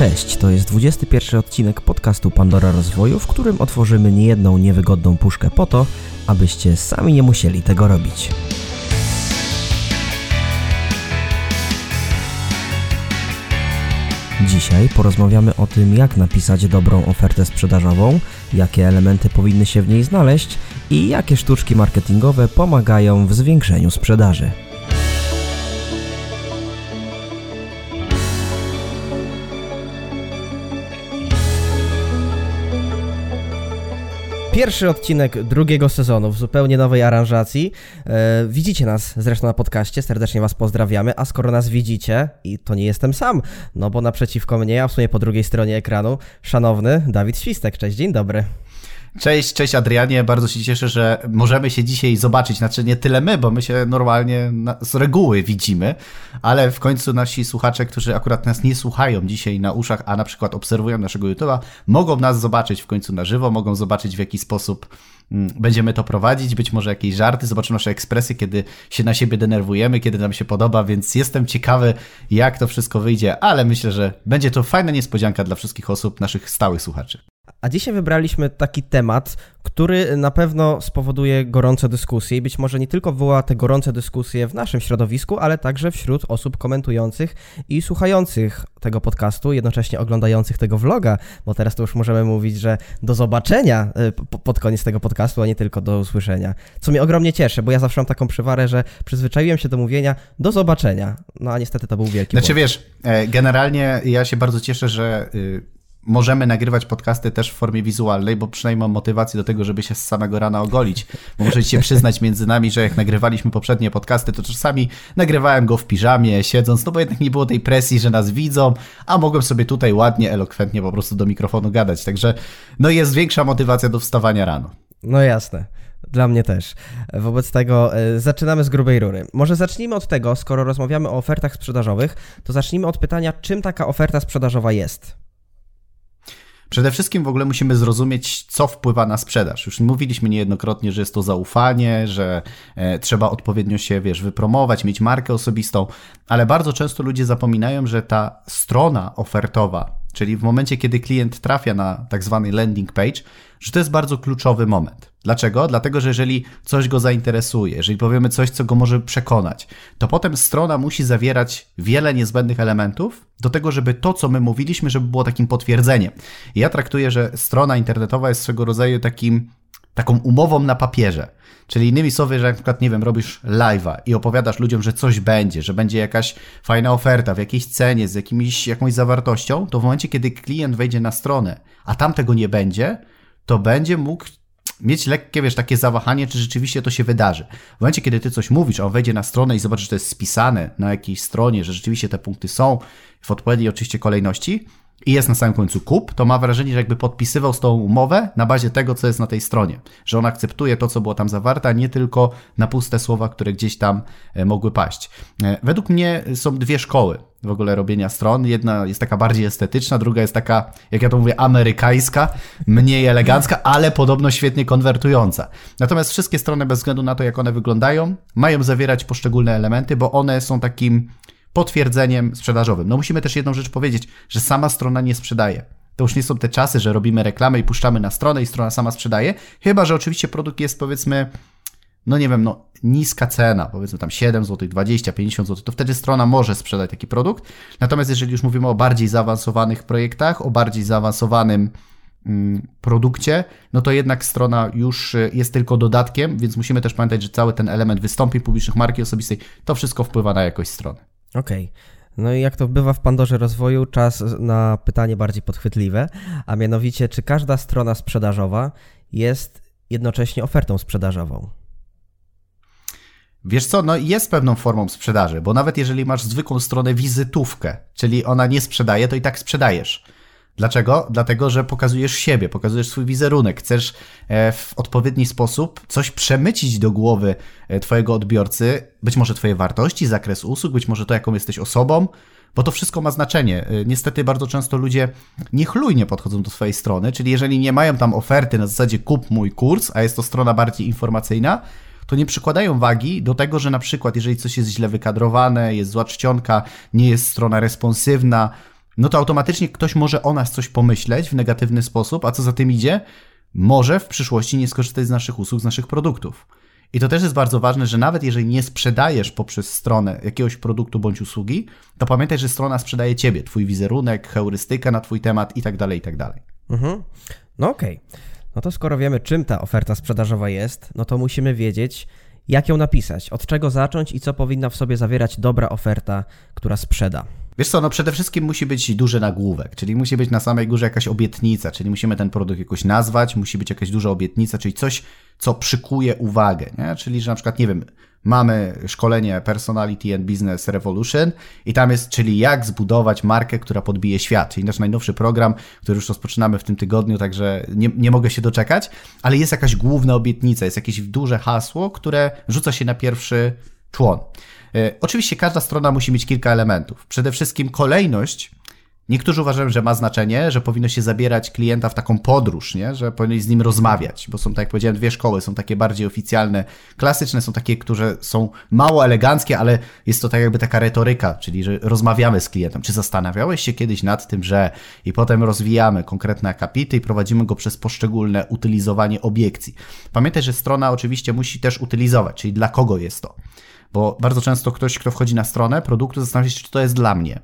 Cześć, to jest 21 odcinek podcastu Pandora Rozwoju, w którym otworzymy niejedną niewygodną puszkę po to, abyście sami nie musieli tego robić. Dzisiaj porozmawiamy o tym, jak napisać dobrą ofertę sprzedażową, jakie elementy powinny się w niej znaleźć i jakie sztuczki marketingowe pomagają w zwiększeniu sprzedaży. Pierwszy odcinek drugiego sezonu w zupełnie nowej aranżacji. E, widzicie nas zresztą na podcaście, serdecznie Was pozdrawiamy. A skoro nas widzicie, i to nie jestem sam, no bo naprzeciwko mnie, a w sumie po drugiej stronie ekranu, szanowny Dawid Świstek. Cześć, dzień dobry. Cześć, cześć Adrianie, bardzo się cieszę, że możemy się dzisiaj zobaczyć. Znaczy nie tyle my, bo my się normalnie z reguły widzimy, ale w końcu nasi słuchacze, którzy akurat nas nie słuchają dzisiaj na uszach, a na przykład obserwują naszego YouTube'a, mogą nas zobaczyć w końcu na żywo, mogą zobaczyć w jaki sposób mm, będziemy to prowadzić, być może jakieś żarty, zobaczymy nasze ekspresje, kiedy się na siebie denerwujemy, kiedy nam się podoba, więc jestem ciekawy, jak to wszystko wyjdzie, ale myślę, że będzie to fajna niespodzianka dla wszystkich osób, naszych stałych słuchaczy. A dzisiaj wybraliśmy taki temat, który na pewno spowoduje gorące dyskusje i być może nie tylko wywoła te gorące dyskusje w naszym środowisku, ale także wśród osób komentujących i słuchających tego podcastu, jednocześnie oglądających tego vloga, bo teraz to już możemy mówić, że do zobaczenia y, pod koniec tego podcastu, a nie tylko do usłyszenia. Co mnie ogromnie cieszy, bo ja zawsze mam taką przywarę, że przyzwyczaiłem się do mówienia do zobaczenia. No a niestety to był wielki Znaczy błąd. wiesz, e, generalnie ja się bardzo cieszę, że y, możemy nagrywać podcasty też w formie wizualnej, bo przynajmniej mam motywację do tego, żeby się z samego rana ogolić. Bo muszę się przyznać między nami, że jak nagrywaliśmy poprzednie podcasty, to czasami nagrywałem go w piżamie, siedząc, no bo jednak nie było tej presji, że nas widzą, a mogłem sobie tutaj ładnie, elokwentnie po prostu do mikrofonu gadać. Także no jest większa motywacja do wstawania rano. No jasne. Dla mnie też. Wobec tego y, zaczynamy z grubej rury. Może zacznijmy od tego, skoro rozmawiamy o ofertach sprzedażowych, to zacznijmy od pytania, czym taka oferta sprzedażowa jest. Przede wszystkim w ogóle musimy zrozumieć, co wpływa na sprzedaż. Już mówiliśmy niejednokrotnie, że jest to zaufanie, że e, trzeba odpowiednio się, wiesz, wypromować, mieć markę osobistą, ale bardzo często ludzie zapominają, że ta strona ofertowa, czyli w momencie, kiedy klient trafia na tak zwany landing page, że to jest bardzo kluczowy moment. Dlaczego? Dlatego, że jeżeli coś go zainteresuje, jeżeli powiemy coś, co go może przekonać, to potem strona musi zawierać wiele niezbędnych elementów do tego, żeby to, co my mówiliśmy, żeby było takim potwierdzeniem. I ja traktuję, że strona internetowa jest swego rodzaju takim, taką umową na papierze. Czyli innymi słowy, że na przykład, nie wiem, robisz live'a i opowiadasz ludziom, że coś będzie, że będzie jakaś fajna oferta w jakiejś cenie, z jakimiś, jakąś zawartością, to w momencie, kiedy klient wejdzie na stronę, a tam tego nie będzie, to będzie mógł mieć lekkie, wiesz, takie zawahanie, czy rzeczywiście to się wydarzy. W momencie, kiedy ty coś mówisz, on wejdzie na stronę i zobaczy, że to jest spisane na jakiejś stronie, że rzeczywiście te punkty są w odpowiedniej oczywiście kolejności, i jest na samym końcu kup, to ma wrażenie, że jakby podpisywał z tą umowę na bazie tego, co jest na tej stronie. Że on akceptuje to, co było tam zawarte, a nie tylko na puste słowa, które gdzieś tam e, mogły paść. E, według mnie są dwie szkoły w ogóle robienia stron. Jedna jest taka bardziej estetyczna, druga jest taka, jak ja to mówię, amerykańska, mniej elegancka, ale podobno świetnie konwertująca. Natomiast wszystkie strony, bez względu na to, jak one wyglądają, mają zawierać poszczególne elementy, bo one są takim potwierdzeniem sprzedażowym. No musimy też jedną rzecz powiedzieć, że sama strona nie sprzedaje. To już nie są te czasy, że robimy reklamę i puszczamy na stronę i strona sama sprzedaje, chyba że oczywiście produkt jest powiedzmy no nie wiem, no niska cena, powiedzmy tam 7 zł, 20, 50 zł, to wtedy strona może sprzedać taki produkt. Natomiast jeżeli już mówimy o bardziej zaawansowanych projektach, o bardziej zaawansowanym mm, produkcie, no to jednak strona już y, jest tylko dodatkiem, więc musimy też pamiętać, że cały ten element wystąpień publicznych, marki osobistej, to wszystko wpływa na jakość strony. Okej. Okay. No i jak to bywa w Pandorze Rozwoju, czas na pytanie bardziej podchwytliwe, a mianowicie, czy każda strona sprzedażowa jest jednocześnie ofertą sprzedażową? Wiesz co, no jest pewną formą sprzedaży, bo nawet jeżeli masz zwykłą stronę wizytówkę, czyli ona nie sprzedaje, to i tak sprzedajesz. Dlaczego? Dlatego, że pokazujesz siebie, pokazujesz swój wizerunek, chcesz e, w odpowiedni sposób coś przemycić do głowy e, Twojego odbiorcy, być może Twoje wartości, zakres usług, być może to, jaką jesteś osobą, bo to wszystko ma znaczenie. E, niestety bardzo często ludzie niechlujnie podchodzą do swojej strony, czyli jeżeli nie mają tam oferty na zasadzie kup mój kurs, a jest to strona bardziej informacyjna, to nie przykładają wagi do tego, że na przykład jeżeli coś jest źle wykadrowane, jest zła czcionka, nie jest strona responsywna, no to automatycznie ktoś może o nas coś pomyśleć w negatywny sposób, a co za tym idzie, może w przyszłości nie skorzystać z naszych usług, z naszych produktów. I to też jest bardzo ważne, że nawet jeżeli nie sprzedajesz poprzez stronę jakiegoś produktu bądź usługi, to pamiętaj, że strona sprzedaje ciebie, twój wizerunek, heurystykę na twój temat i tak dalej, i tak. Mhm. No okej. Okay. No to skoro wiemy, czym ta oferta sprzedażowa jest, no to musimy wiedzieć, jak ją napisać, od czego zacząć i co powinna w sobie zawierać dobra oferta, która sprzeda. Wiesz co, no przede wszystkim musi być duży nagłówek, czyli musi być na samej górze jakaś obietnica, czyli musimy ten produkt jakoś nazwać, musi być jakaś duża obietnica, czyli coś, co przykuje uwagę, nie? Czyli, że na przykład, nie wiem, mamy szkolenie Personality and Business Revolution i tam jest, czyli jak zbudować markę, która podbije świat, czyli nasz najnowszy program, który już rozpoczynamy w tym tygodniu, także nie, nie mogę się doczekać, ale jest jakaś główna obietnica, jest jakieś duże hasło, które rzuca się na pierwszy człon. E, oczywiście każda strona musi mieć kilka elementów. Przede wszystkim kolejność. Niektórzy uważają, że ma znaczenie, że powinno się zabierać klienta w taką podróż, nie? że powinno z nim rozmawiać, bo są, tak jak powiedziałem, dwie szkoły. Są takie bardziej oficjalne, klasyczne, są takie, które są mało eleganckie, ale jest to tak jakby taka retoryka, czyli że rozmawiamy z klientem. Czy zastanawiałeś się kiedyś nad tym, że i potem rozwijamy konkretne akapity i prowadzimy go przez poszczególne utylizowanie obiekcji. Pamiętaj, że strona oczywiście musi też utylizować, czyli dla kogo jest to. Bo bardzo często ktoś, kto wchodzi na stronę produktu, zastanawia się, czy to jest dla mnie.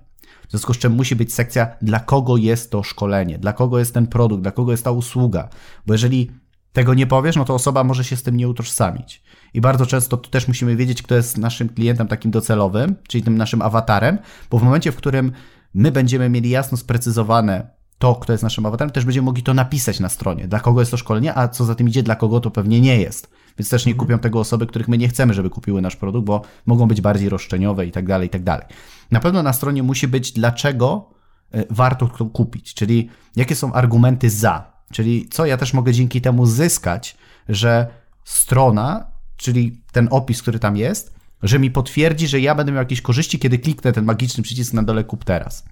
W związku z czym musi być sekcja, dla kogo jest to szkolenie, dla kogo jest ten produkt, dla kogo jest ta usługa. Bo jeżeli tego nie powiesz, no to osoba może się z tym nie utożsamić. I bardzo często tu też musimy wiedzieć, kto jest naszym klientem takim docelowym, czyli tym naszym awatarem, bo w momencie, w którym my będziemy mieli jasno sprecyzowane to, kto jest naszym awatarem, też będziemy mogli to napisać na stronie, dla kogo jest to szkolenie, a co za tym idzie, dla kogo to pewnie nie jest. Więc też nie mhm. kupią tego osoby, których my nie chcemy, żeby kupiły nasz produkt, bo mogą być bardziej roszczeniowe i tak dalej, i tak dalej. Na pewno na stronie musi być, dlaczego e, warto to kupić, czyli jakie są argumenty za, czyli co ja też mogę dzięki temu zyskać, że strona, czyli ten opis, który tam jest, że mi potwierdzi, że ja będę miał jakieś korzyści, kiedy kliknę ten magiczny przycisk na dole kup teraz.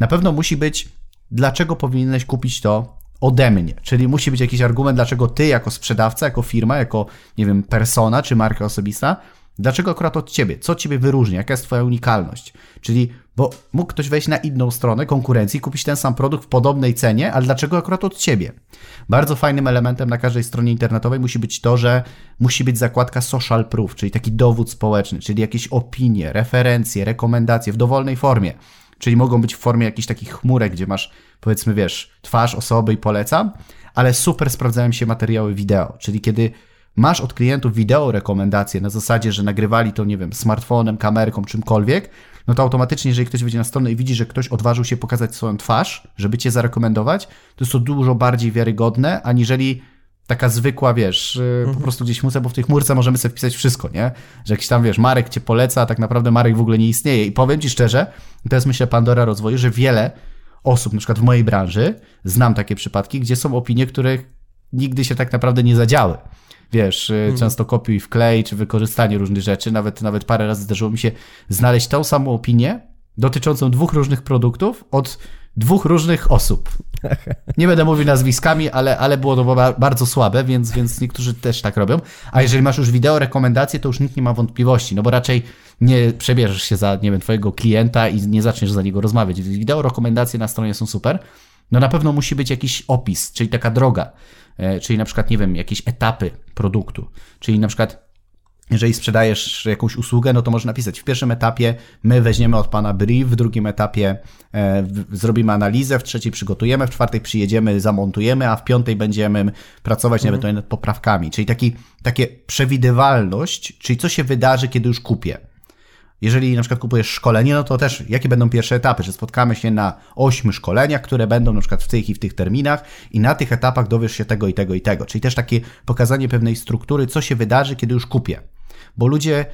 Na pewno musi być, dlaczego powinieneś kupić to ode mnie. Czyli musi być jakiś argument, dlaczego ty jako sprzedawca, jako firma, jako, nie wiem, persona czy marka osobista, dlaczego akurat od ciebie? Co ciebie wyróżnia? Jaka jest twoja unikalność? Czyli, bo mógł ktoś wejść na inną stronę konkurencji, kupić ten sam produkt w podobnej cenie, ale dlaczego akurat od ciebie? Bardzo fajnym elementem na każdej stronie internetowej musi być to, że musi być zakładka social proof, czyli taki dowód społeczny, czyli jakieś opinie, referencje, rekomendacje w dowolnej formie. Czyli mogą być w formie jakichś takich chmurek, gdzie masz, powiedzmy, wiesz, twarz osoby i polecam, ale super sprawdzają się materiały wideo, czyli kiedy masz od klientów wideo rekomendacje na zasadzie, że nagrywali to, nie wiem, smartfonem, kamerką, czymkolwiek, no to automatycznie, jeżeli ktoś wejdzie na stronę i widzi, że ktoś odważył się pokazać swoją twarz, żeby cię zarekomendować, to jest to dużo bardziej wiarygodne, aniżeli taka zwykła, wiesz, mhm. po prostu gdzieś muszę, bo w tej chmurce możemy sobie wpisać wszystko, nie? Że jakiś tam, wiesz, Marek cię poleca, a tak naprawdę Marek w ogóle nie istnieje. I powiem ci szczerze, to jest myślę Pandora rozwoju, że wiele osób, na przykład w mojej branży, znam takie przypadki, gdzie są opinie, które nigdy się tak naprawdę nie zadziały. Wiesz, mhm. często kopiuj wklej, czy wykorzystanie różnych rzeczy. Nawet, nawet parę razy zdarzyło mi się znaleźć tą samą opinię dotyczącą dwóch różnych produktów od dwóch różnych osób. Nie będę mówił nazwiskami, ale, ale było to bardzo słabe, więc, więc niektórzy też tak robią. A jeżeli masz już wideo rekomendacje, to już nikt nie ma wątpliwości, no bo raczej nie przebierzesz się za, nie wiem, twojego klienta i nie zaczniesz za niego rozmawiać. Wideo rekomendacje na stronie są super. No na pewno musi być jakiś opis, czyli taka droga, e, czyli na przykład, nie wiem, jakieś etapy produktu, czyli na przykład jeżeli sprzedajesz jakąś usługę, no to można napisać w pierwszym etapie my weźmiemy od pana brief, w drugim etapie e, w, zrobimy analizę, w trzeciej przygotujemy, w czwartej przyjedziemy, zamontujemy, a w piątej będziemy pracować mhm. nawet nad poprawkami. Czyli taki, takie przewidywalność, czyli co się wydarzy, kiedy już kupię. Jeżeli na przykład kupujesz szkolenie, no to też jakie będą pierwsze etapy, że spotkamy się na ośmiu szkoleniach, które będą na przykład w tych i w tych terminach i na tych etapach dowiesz się tego i tego i tego. Czyli też takie pokazanie pewnej struktury, co się wydarzy, kiedy już kupię bo ludzie,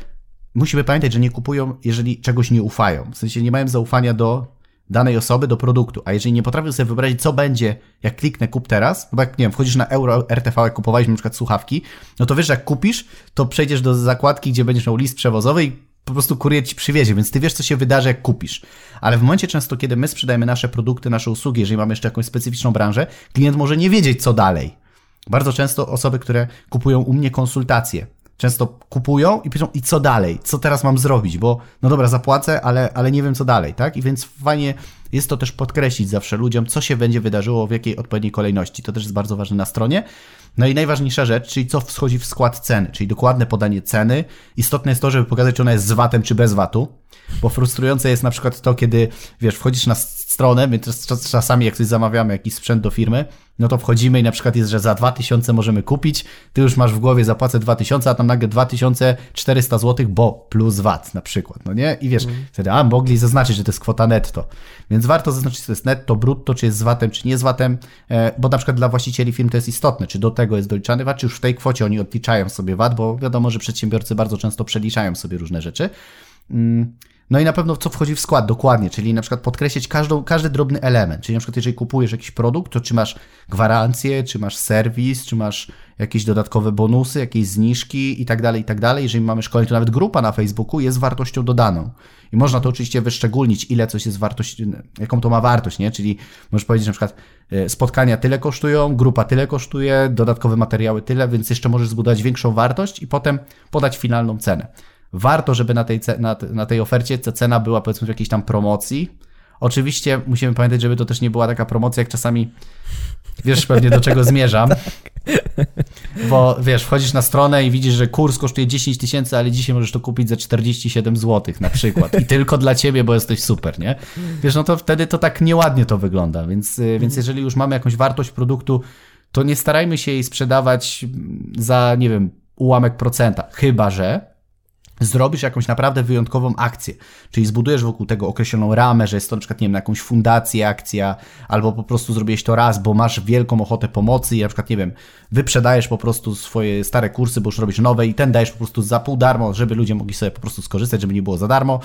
musimy pamiętać, że nie kupują, jeżeli czegoś nie ufają. W sensie nie mają zaufania do danej osoby, do produktu. A jeżeli nie potrafią sobie wyobrazić, co będzie, jak kliknę kup teraz, bo jak, nie wiem, wchodzisz na euro RTV, jak kupowaliśmy na przykład słuchawki, no to wiesz, jak kupisz, to przejdziesz do zakładki, gdzie będziesz miał list przewozowy i po prostu kurier ci przywiezie, więc ty wiesz, co się wydarzy, jak kupisz. Ale w momencie często, kiedy my sprzedajemy nasze produkty, nasze usługi, jeżeli mamy jeszcze jakąś specyficzną branżę, klient może nie wiedzieć, co dalej. Bardzo często osoby, które kupują u mnie konsultacje, często kupują i piszą, i co dalej? Co teraz mam zrobić? Bo no dobra, zapłacę, ale, ale nie wiem co dalej, tak? I więc fajnie jest to też podkreślić zawsze ludziom, co się będzie wydarzyło, w jakiej odpowiedniej kolejności. To też jest bardzo ważne na stronie. No i najważniejsza rzecz, czyli co wschodzi w skład ceny, czyli dokładne podanie ceny. Istotne jest to, żeby pokazać, czy ona jest z VAT-em, czy bez VAT-u, bo frustrujące jest na przykład to, kiedy, wiesz, wchodzisz na stronę, my czasami jak coś zamawiamy, jakiś sprzęt do firmy, no to wchodzimy i na przykład jest, że za 2000 możemy kupić, ty już masz w głowie zapłacę 2000, a tam nagle 2400 zł, bo plus VAT na przykład, no nie? I wiesz, mm. wtedy, a mogli zaznaczyć, że to jest kwota netto. Więc warto zaznaczyć, czy to jest netto, brutto, czy jest z VAT-em, czy nie z VAT-em, e, bo na przykład dla właścicieli firm to jest istotne, czy do tego jest doliczany VAT, czy już w tej kwocie oni odliczają sobie VAT, bo wiadomo, że przedsiębiorcy bardzo często przeliczają sobie różne rzeczy. Mm. No i na pewno co wchodzi w skład dokładnie, czyli na przykład podkreślić każdą, każdy drobny element. Czyli na przykład jeżeli kupujesz jakiś produkt, to czy masz gwarancję, czy masz serwis, czy masz jakieś dodatkowe bonusy, jakieś zniżki i tak dalej, i tak dalej. Jeżeli mamy szkolenie, to nawet grupa na Facebooku jest wartością dodaną. I można to oczywiście wyszczególnić, ile coś jest wartość, jaką to ma wartość, nie? Czyli możesz powiedzieć na przykład e, spotkania tyle kosztują, grupa tyle kosztuje, dodatkowe materiały tyle, więc jeszcze możesz zbudować większą wartość i potem podać finalną cenę warto, żeby na tej, na, na tej ofercie ta cena była powiedzmy w jakiejś tam promocji. Oczywiście musimy pamiętać, żeby to też nie była taka promocja, jak czasami wiesz pewnie do czego zmierzam. Bo wiesz, wchodzisz na stronę i widzisz, że kurs kosztuje 10 tysięcy, ale dzisiaj możesz to kupić za 47 zł na przykład. I tylko dla ciebie, bo jesteś super, nie? Wiesz, no to wtedy to tak nieładnie to wygląda. Więc, y, więc jeżeli już mamy jakąś wartość produktu, to nie starajmy się jej sprzedawać za, nie wiem, ułamek procenta. Chyba, że zrobisz jakąś naprawdę wyjątkową akcję, czyli zbudujesz wokół tego określoną ramę, że jest to na przykład, nie wiem, jakąś fundację akcja, albo po prostu zrobiłeś to raz, bo masz wielką ochotę pomocy i na przykład, nie wiem, wyprzedajesz po prostu swoje stare kursy, bo już robisz nowe i ten dajesz po prostu za pół darmo, żeby ludzie mogli sobie po prostu skorzystać, żeby nie było za darmo.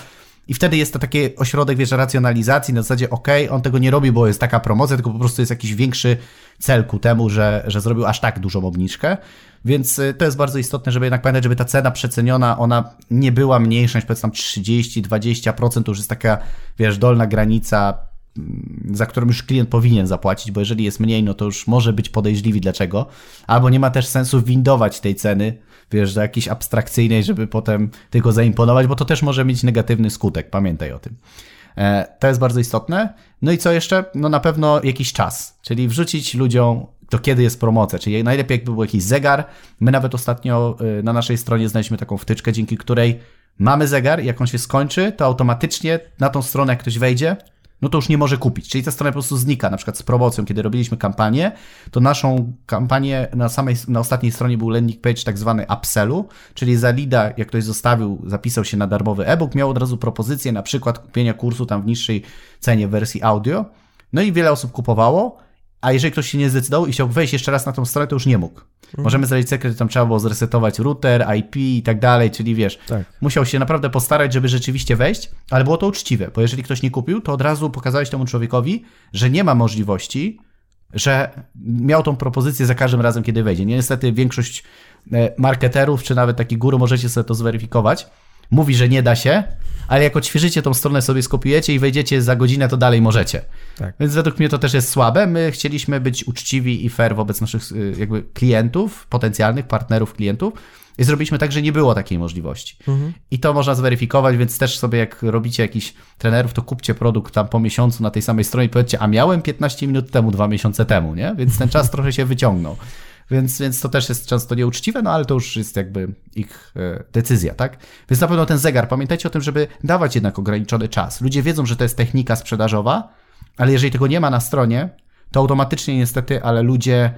I wtedy jest to taki ośrodek, wiesz, racjonalizacji na zasadzie, ok, on tego nie robi, bo jest taka promocja, tylko po prostu jest jakiś większy cel ku temu, że, że zrobił aż tak dużą obniżkę. Więc y, to jest bardzo istotne, żeby jednak pamiętać, żeby ta cena przeceniona, ona nie była mniejsza niż powiedzmy tam 30-20%, to już jest taka, wiesz, dolna granica, za którą już klient powinien zapłacić, bo jeżeli jest mniej, no to już może być podejrzliwy dlaczego, albo nie ma też sensu windować tej ceny, wiesz, do jakiejś abstrakcyjnej, żeby potem tylko zaimponować, bo to też może mieć negatywny skutek, pamiętaj o tym. E, to jest bardzo istotne. No i co jeszcze? No na pewno jakiś czas, czyli wrzucić ludziom to kiedy jest promocja, czyli najlepiej jakby był jakiś zegar. My nawet ostatnio y, na naszej stronie znaleźliśmy taką wtyczkę, dzięki której mamy zegar, jak on się skończy, to automatycznie na tą stronę jak ktoś wejdzie, no to już nie może kupić. Czyli ta strona po prostu znika, na przykład z promocją, kiedy robiliśmy kampanię, to naszą kampanię na samej, na ostatniej stronie był landing page tak zwany upsellu, czyli za lida, jak ktoś zostawił, zapisał się na darmowy e-book, miał od razu propozycję na przykład kupienia kursu tam w niższej cenie wersji audio, no i wiele osób kupowało, a jeżeli ktoś się nie zdecydował i chciał wejść jeszcze raz na tą stronę, to już nie mógł. Mhm. Możemy zdradzić sekret, że tam trzeba było zresetować router, IP i tak dalej, czyli wiesz, tak. musiał się naprawdę postarać, żeby rzeczywiście wejść, ale było to uczciwe, bo jeżeli ktoś nie kupił, to od razu pokazałeś temu człowiekowi, że nie ma możliwości, że miał tą propozycję za każdym razem, kiedy wejdzie. Niestety większość e, marketerów, czy nawet takich guru, możecie sobie to zweryfikować, mówi, że nie da się, ale jak odświeżycie tą stronę, sobie skopiujecie i wejdziecie za godzinę, to dalej możecie. Tak. Więc według mnie to też jest słabe. My chcieliśmy być uczciwi i fair wobec naszych y, jakby klientów, potencjalnych partnerów klientów. I zrobiliśmy tak, że nie było takiej możliwości. Mhm. I to można zweryfikować, więc też sobie jak robicie jakiś trenerów, to kupcie produkt tam po miesiącu na tej samej stronie i powiedzcie, a miałem 15 minut temu, dwa miesiące temu, nie? Więc ten czas trochę się wyciągnął. Więc, więc to też jest często nieuczciwe, no ale to już jest jakby ich e, decyzja, tak? Więc na pewno ten zegar, pamiętajcie o tym, żeby dawać jednak ograniczony czas. Ludzie wiedzą, że to jest technika sprzedażowa, ale jeżeli tego nie ma na stronie, to automatycznie niestety, ale ludzie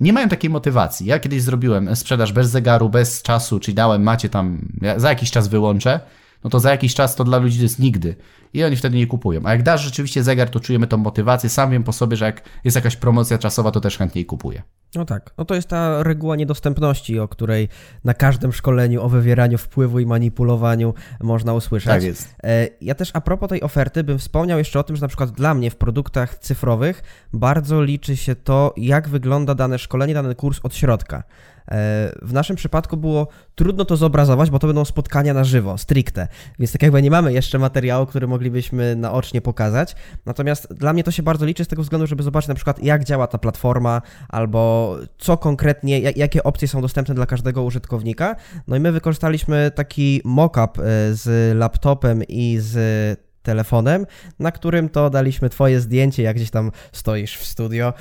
nie mają takiej motywacji. Ja kiedyś zrobiłem sprzedaż bez zegaru, bez czasu, czyli dałem, macie tam, ja za jakiś czas wyłączę, no to za jakiś czas to dla ludzi to jest nigdy. I oni wtedy nie kupują. A jak dasz rzeczywiście zegar, to czujemy tą motywację. Sam wiem po sobie, że jak jest jakaś promocja czasowa, to też chętniej kupuję. No tak. No to jest ta reguła niedostępności, o której na każdym szkoleniu o wywieraniu wpływu i manipulowaniu można usłyszeć. Tak jest. E, ja też a propos tej oferty bym wspomniał jeszcze o tym, że na przykład dla mnie w produktach cyfrowych bardzo liczy się to, jak wygląda dane szkolenie, dany kurs od środka. E, w naszym przypadku było trudno to zobrazować, bo to będą spotkania na żywo, stricte. Więc tak jakby nie mamy jeszcze materiału, który moglibyśmy naocznie pokazać. Natomiast dla mnie to się bardzo liczy z tego względu, żeby zobaczyć na przykład jak działa ta platforma, albo co konkretnie, jakie opcje są dostępne dla każdego użytkownika. No i my wykorzystaliśmy taki mockup e, z laptopem i z telefonem, na którym to daliśmy twoje zdjęcie, jak gdzieś tam stoisz w studio,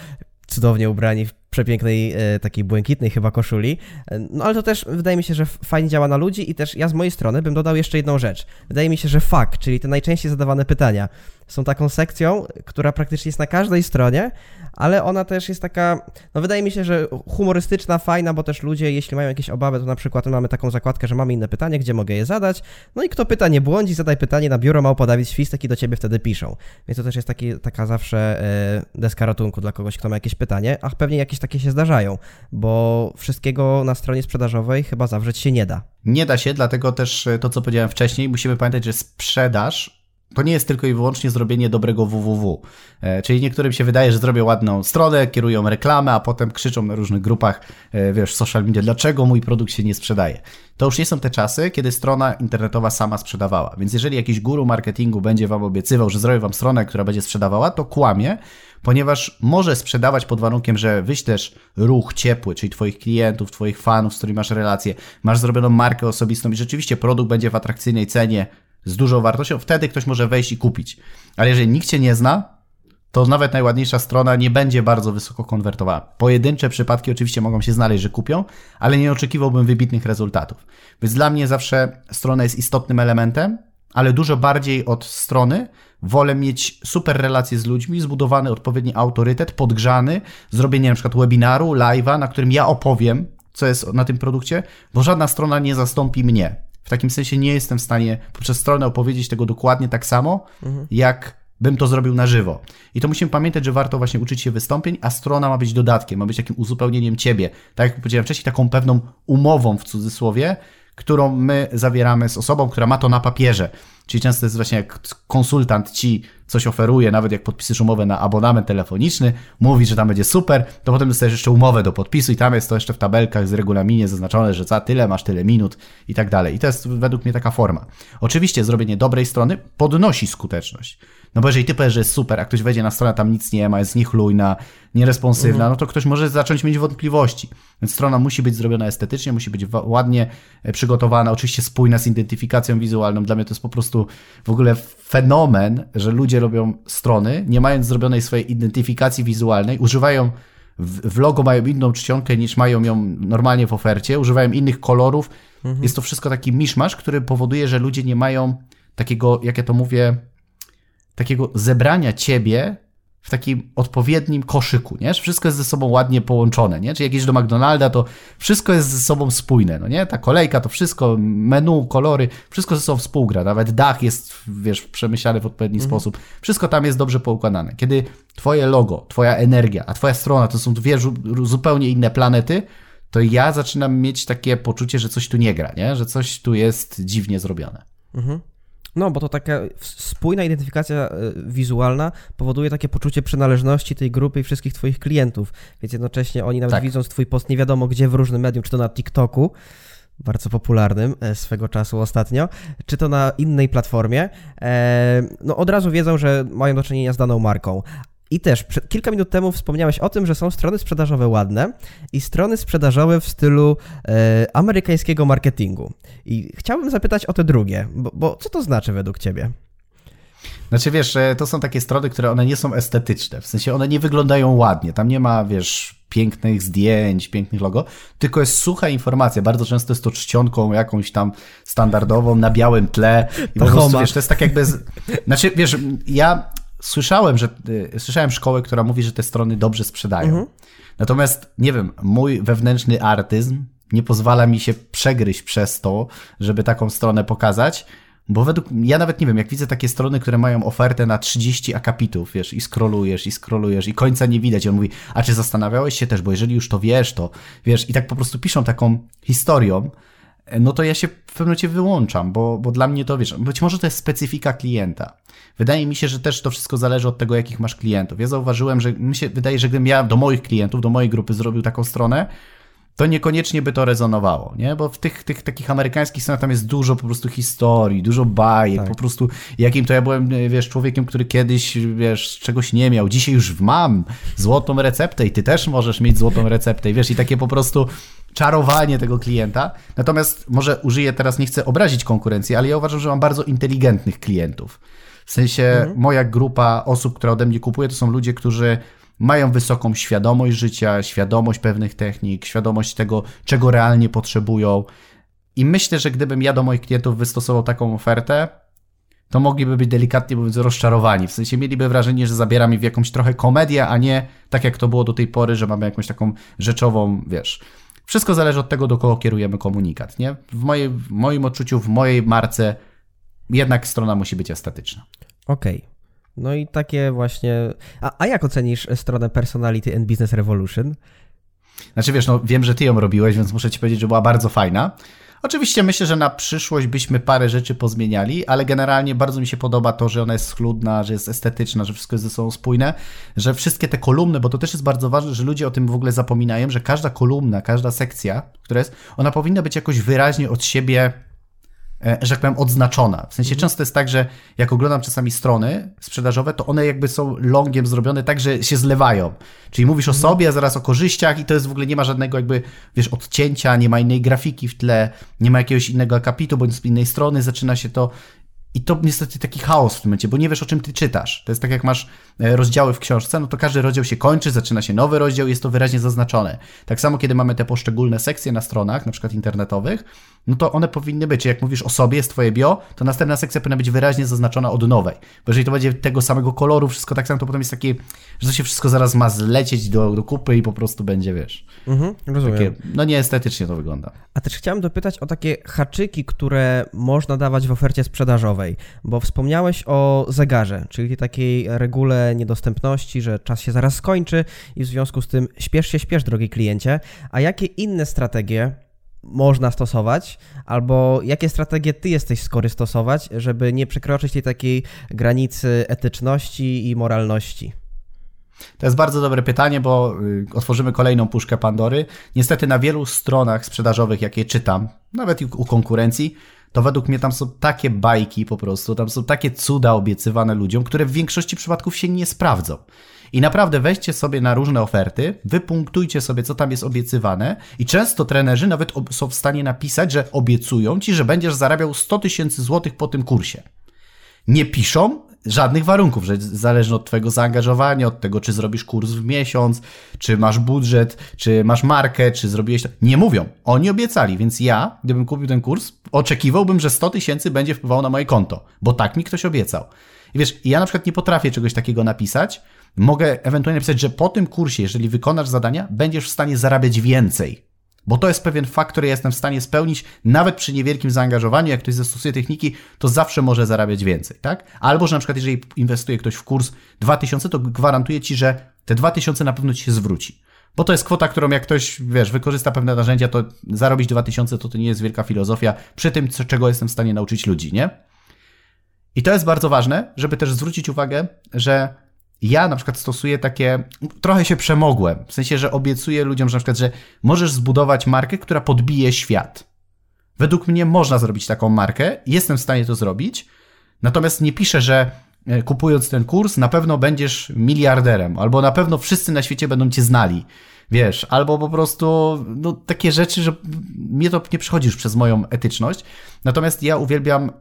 cudownie ubrani w przepięknej, e, takiej błękitnej chyba koszuli. E, no ale to też wydaje mi się, że fajnie działa na ludzi i też ja z mojej strony bym dodał jeszcze jedną rzecz. Wydaje mi się, że fakt, czyli te najczęściej zadawane pytania są taką sekcją, która praktycznie jest na każdej stronie, ale ona też jest taka, no wydaje mi się, że humorystyczna, fajna, bo też ludzie, jeśli mają jakieś obawy, to na przykład mamy taką zakładkę, że mamy inne pytanie, gdzie mogę je zadać, no i kto pyta, nie błądzi, zadaj pytanie na biuro małpo Dawid Świstek i do ciebie wtedy piszą. Więc to też jest taki, taka zawsze e, deska ratunku dla kogoś, kto ma jakieś pytanie, a pewnie jakieś takie się zdarzają, bo wszystkiego na stronie sprzedażowej chyba zawrzeć się nie da. Nie da się, dlatego też e, to, co powiedziałem wcześniej, musimy pamiętać, że sprzedaż to nie jest tylko i wyłącznie zrobienie dobrego www. E, czyli niektórym się wydaje, że zrobią ładną stronę, kierują reklamę, a potem krzyczą na różnych grupach, e, wiesz, social media, dlaczego mój produkt się nie sprzedaje. To już nie są te czasy, kiedy strona internetowa sama sprzedawała. Więc jeżeli jakiś guru marketingu będzie wam obiecywał, że zrobi wam stronę, która będzie sprzedawała, to kłamie, ponieważ może sprzedawać pod warunkiem, że wyślesz ruch ciepły, czyli twoich klientów, twoich fanów, z którymi masz relacje, masz zrobioną markę osobistą i rzeczywiście produkt będzie w atrakcyjnej cenie, z dużą wartością, wtedy ktoś może wejść i kupić. Ale jeżeli nikt cię nie zna, to nawet najładniejsza strona nie będzie bardzo wysoko konwertowała. Pojedyncze przypadki oczywiście mogą się znaleźć, że kupią, ale nie oczekiwałbym wybitnych rezultatów. Więc dla mnie zawsze strona jest istotnym elementem, ale dużo bardziej od strony wolę mieć super relacje z ludźmi, zbudowany odpowiedni autorytet, podgrzany, zrobienie na przykład webinaru, live'a, na którym ja opowiem, co jest na tym produkcie, bo żadna strona nie zastąpi mnie. W takim sensie nie jestem w stanie poprzez stronę opowiedzieć tego dokładnie tak samo, mhm. jak bym to zrobił na żywo. I to musimy pamiętać, że warto właśnie uczyć się wystąpień, a strona ma być dodatkiem, ma być takim uzupełnieniem ciebie. Tak jak powiedziałem wcześniej, taką pewną umową w cudzysłowie, którą my zawieramy z osobą, która ma to na papierze. Czyli często jest właśnie jak konsultant ci coś oferuje, nawet jak podpisujesz umowę na abonament telefoniczny, mówi, że tam będzie super, to potem dostajesz jeszcze umowę do podpisu i tam jest to jeszcze w tabelkach z regulaminie zaznaczone, że za tyle masz tyle minut i tak dalej. I to jest według mnie taka forma. Oczywiście zrobienie dobrej strony podnosi skuteczność. No bo jeżeli ty powiesz, że jest super, a ktoś wejdzie na stronę, tam nic nie ma, jest niechlujna, nieresponsywna, mhm. no to ktoś może zacząć mieć wątpliwości. Więc strona musi być zrobiona estetycznie, musi być ładnie e, przygotowana, oczywiście spójna z identyfikacją wizualną. Dla mnie to jest po prostu w ogóle fenomen, że ludzie robią strony, nie mając zrobionej swojej identyfikacji wizualnej, używają w logo mają inną czcionkę niż mają ją normalnie w ofercie, używają innych kolorów. Mhm. Jest to wszystko taki miszmasz, który powoduje, że ludzie nie mają takiego, jak ja to mówię, takiego zebrania ciebie w takim odpowiednim koszyku, nie? Że wszystko jest ze sobą ładnie połączone, nie? Czy jak jedziesz do McDonalda, to wszystko jest ze sobą spójne, no nie? Ta kolejka, to wszystko, menu, kolory, wszystko ze sobą współgra, nawet dach jest, wiesz, przemyślany w odpowiedni mhm. sposób. Wszystko tam jest dobrze poukładane. Kiedy twoje logo, twoja energia, a twoja strona to są dwie zupełnie inne planety, to ja zaczynam mieć takie poczucie, że coś tu nie gra, nie? Że coś tu jest dziwnie zrobione. Mhm. No, bo to taka spójna identyfikacja e, wizualna powoduje takie poczucie przynależności tej grupy i wszystkich Twoich klientów. Więc jednocześnie oni nawet tak. widząc Twój post nie wiadomo gdzie w różnym medium, czy to na TikToku, bardzo popularnym e, swego czasu ostatnio, czy to na innej platformie, e, no od razu wiedzą, że mają do czynienia z daną marką. I też kilka minut temu wspomniałeś o tym, że są strony sprzedażowe ładne i strony sprzedażowe w stylu e, amerykańskiego marketingu. I chciałbym zapytać o te drugie, bo, bo co to znaczy według Ciebie? Znaczy wiesz, to są takie strony, które one nie są estetyczne, w sensie one nie wyglądają ładnie, tam nie ma, wiesz, pięknych zdjęć, pięknych logo, tylko jest sucha informacja, bardzo często jest to czcionką jakąś tam standardową na białym tle i po prostu, wiesz, to jest tak jakby, z... znaczy wiesz, ja słyszałem, że y, słyszałem szkołę, która mówi, że te strony dobrze sprzedają. Mhm. Natomiast nie wiem, mój wewnętrzny artyzm nie pozwala mi się przegryźć przez to, żeby taką stronę pokazać. Bo według ja nawet nie wiem, jak widzę takie strony, które mają ofertę na 30 akapitów, wiesz, i scrollujesz, i scrollujesz, i końca nie widać. I on mówi, a czy zastanawiałeś się też, bo jeżeli już to wiesz, to wiesz, i tak po prostu piszą taką historią, no to ja się w pewnym momencie wyłączam, bo, bo dla mnie to, wiesz, być może to jest specyfika klienta. Wydaje mi się, że też to wszystko zależy od tego, jakich masz klientów. Ja zauważyłem, że mi się wydaje, że gdybym ja do moich klientów, do mojej grupy zrobił taką stronę, to niekoniecznie by to rezonowało, nie? Bo w tych, tych takich amerykańskich stronach tam jest dużo po prostu historii, dużo bajek, tak. po prostu jakim to ja byłem, wiesz, człowiekiem, który kiedyś, wiesz, czegoś nie miał, dzisiaj już mam złotą receptę i ty też możesz mieć złotą receptę i wiesz, i takie po prostu czarowanie tego klienta. Natomiast może użyję teraz, nie chcę obrazić konkurencji, ale ja uważam, że mam bardzo inteligentnych klientów. W sensie mhm. moja grupa osób, która ode mnie kupuje, to są ludzie, którzy mają wysoką świadomość życia, świadomość pewnych technik, świadomość tego, czego realnie potrzebują. I myślę, że gdybym ja do moich klientów wystosował taką ofertę, to mogliby być delikatnie mówiąc rozczarowani. W sensie mieliby wrażenie, że zabieram ich w jakąś trochę komedię, a nie tak jak to było do tej pory, że mamy jakąś taką rzeczową, wiesz. Wszystko zależy od tego, do kogo kierujemy komunikat, nie? W, mojej, w moim odczuciu, w mojej marce jednak strona musi być estetyczna. Okej. Okay. No i takie właśnie. A, a jak ocenisz stronę Personality and Business Revolution? Znaczy wiesz, no wiem, że ty ją robiłeś, więc muszę ci powiedzieć, że była bardzo fajna. Oczywiście myślę, że na przyszłość byśmy parę rzeczy pozmieniali, ale generalnie bardzo mi się podoba to, że ona jest schludna, że jest estetyczna, że wszystko jest ze sobą spójne, że wszystkie te kolumny, bo to też jest bardzo ważne, że ludzie o tym w ogóle zapominają, że każda kolumna, każda sekcja, która jest, ona powinna być jakoś wyraźnie od siebie że tak powiem, odznaczona. W sensie mhm. często jest tak, że jak oglądam czasami strony sprzedażowe, to one jakby są longiem zrobione tak, że się zlewają. Czyli mówisz o mhm. sobie, a zaraz o korzyściach i to jest w ogóle nie ma żadnego jakby, wiesz, odcięcia, nie ma innej grafiki w tle, nie ma jakiegoś innego akapitu, bądź z innej strony zaczyna się to i to niestety taki chaos w tym momencie, bo nie wiesz o czym ty czytasz. To jest tak jak masz e, rozdziały w książce, no to każdy rozdział się kończy, zaczyna się nowy rozdział jest to wyraźnie zaznaczone. Tak samo kiedy mamy te poszczególne sekcje na stronach, na przykład internetowych, no to one powinny być, jak mówisz o sobie, jest twoje bio, to następna sekcja powinna być wyraźnie zaznaczona od nowej. Bo jeżeli to będzie tego samego koloru, wszystko tak samo, to potem jest takie, że to się wszystko zaraz ma zlecieć do, do kupy i po prostu będzie, wiesz. Mhm, rozumiem. Takie, no nieestetycznie to wygląda. A też chciałem dopytać o takie haczyki, które można dawać w ofercie sprzedażowej, bo wspomniałeś o zegarze, czyli takiej regule niedostępności, że czas się zaraz skończy i w związku z tym śpiesz się, śpiesz, drogi kliencie. A jakie inne strategie można stosować, albo jakie strategie ty jesteś skory stosować, żeby nie przekroczyć tej takiej granicy etyczności i moralności? To jest bardzo dobre pytanie, bo y, otworzymy kolejną puszkę Pandory. Niestety na wielu stronach sprzedażowych, jakie czytam, nawet u konkurencji, to według mnie tam są takie bajki po prostu, tam są takie cuda obiecywane ludziom, które w większości przypadków się nie sprawdzą. I naprawdę weźcie sobie na różne oferty, wypunktujcie sobie, co tam jest obiecywane i często trenerzy nawet są w stanie napisać, że obiecują ci, że będziesz zarabiał 100 tysięcy złotych po tym kursie. Nie piszą żadnych warunków, że zależnie od twojego zaangażowania, od tego, czy zrobisz kurs w miesiąc, czy masz budżet, czy masz markę, czy zrobiłeś to. Nie mówią. Oni obiecali, więc ja, gdybym kupił ten kurs, oczekiwałbym, że 100 tysięcy będzie wpływało na moje konto, bo tak mi ktoś obiecał. I wiesz, ja na przykład nie potrafię czegoś takiego napisać, Mogę ewentualnie napisać, że po tym kursie, jeżeli wykonasz zadania, będziesz w stanie zarabiać więcej. Bo to jest pewien fakt, który jestem w stanie spełnić, nawet przy niewielkim zaangażowaniu. Jak ktoś zastosuje techniki, to zawsze może zarabiać więcej, tak? Albo, że na przykład, jeżeli inwestuje ktoś w kurs 2000, to gwarantuję ci, że te 2000 na pewno ci się zwróci. Bo to jest kwota, którą jak ktoś, wiesz, wykorzysta pewne narzędzia, to zarobić 2000 to to nie jest wielka filozofia przy tym, co, czego jestem w stanie nauczyć ludzi, nie? I to jest bardzo ważne, żeby też zwrócić uwagę, że ja na przykład stosuję takie, trochę się przemogłem, w sensie, że obiecuję ludziom, że na przykład, że możesz zbudować markę, która podbije świat. Według mnie można zrobić taką markę, jestem w stanie to zrobić, natomiast nie piszę, że e, kupując ten kurs na pewno będziesz miliarderem, albo na pewno wszyscy na świecie będą cię znali. Wiesz, albo po prostu no, takie rzeczy, że mnie to nie przychodzi już przez moją etyczność. Natomiast ja uwielbiam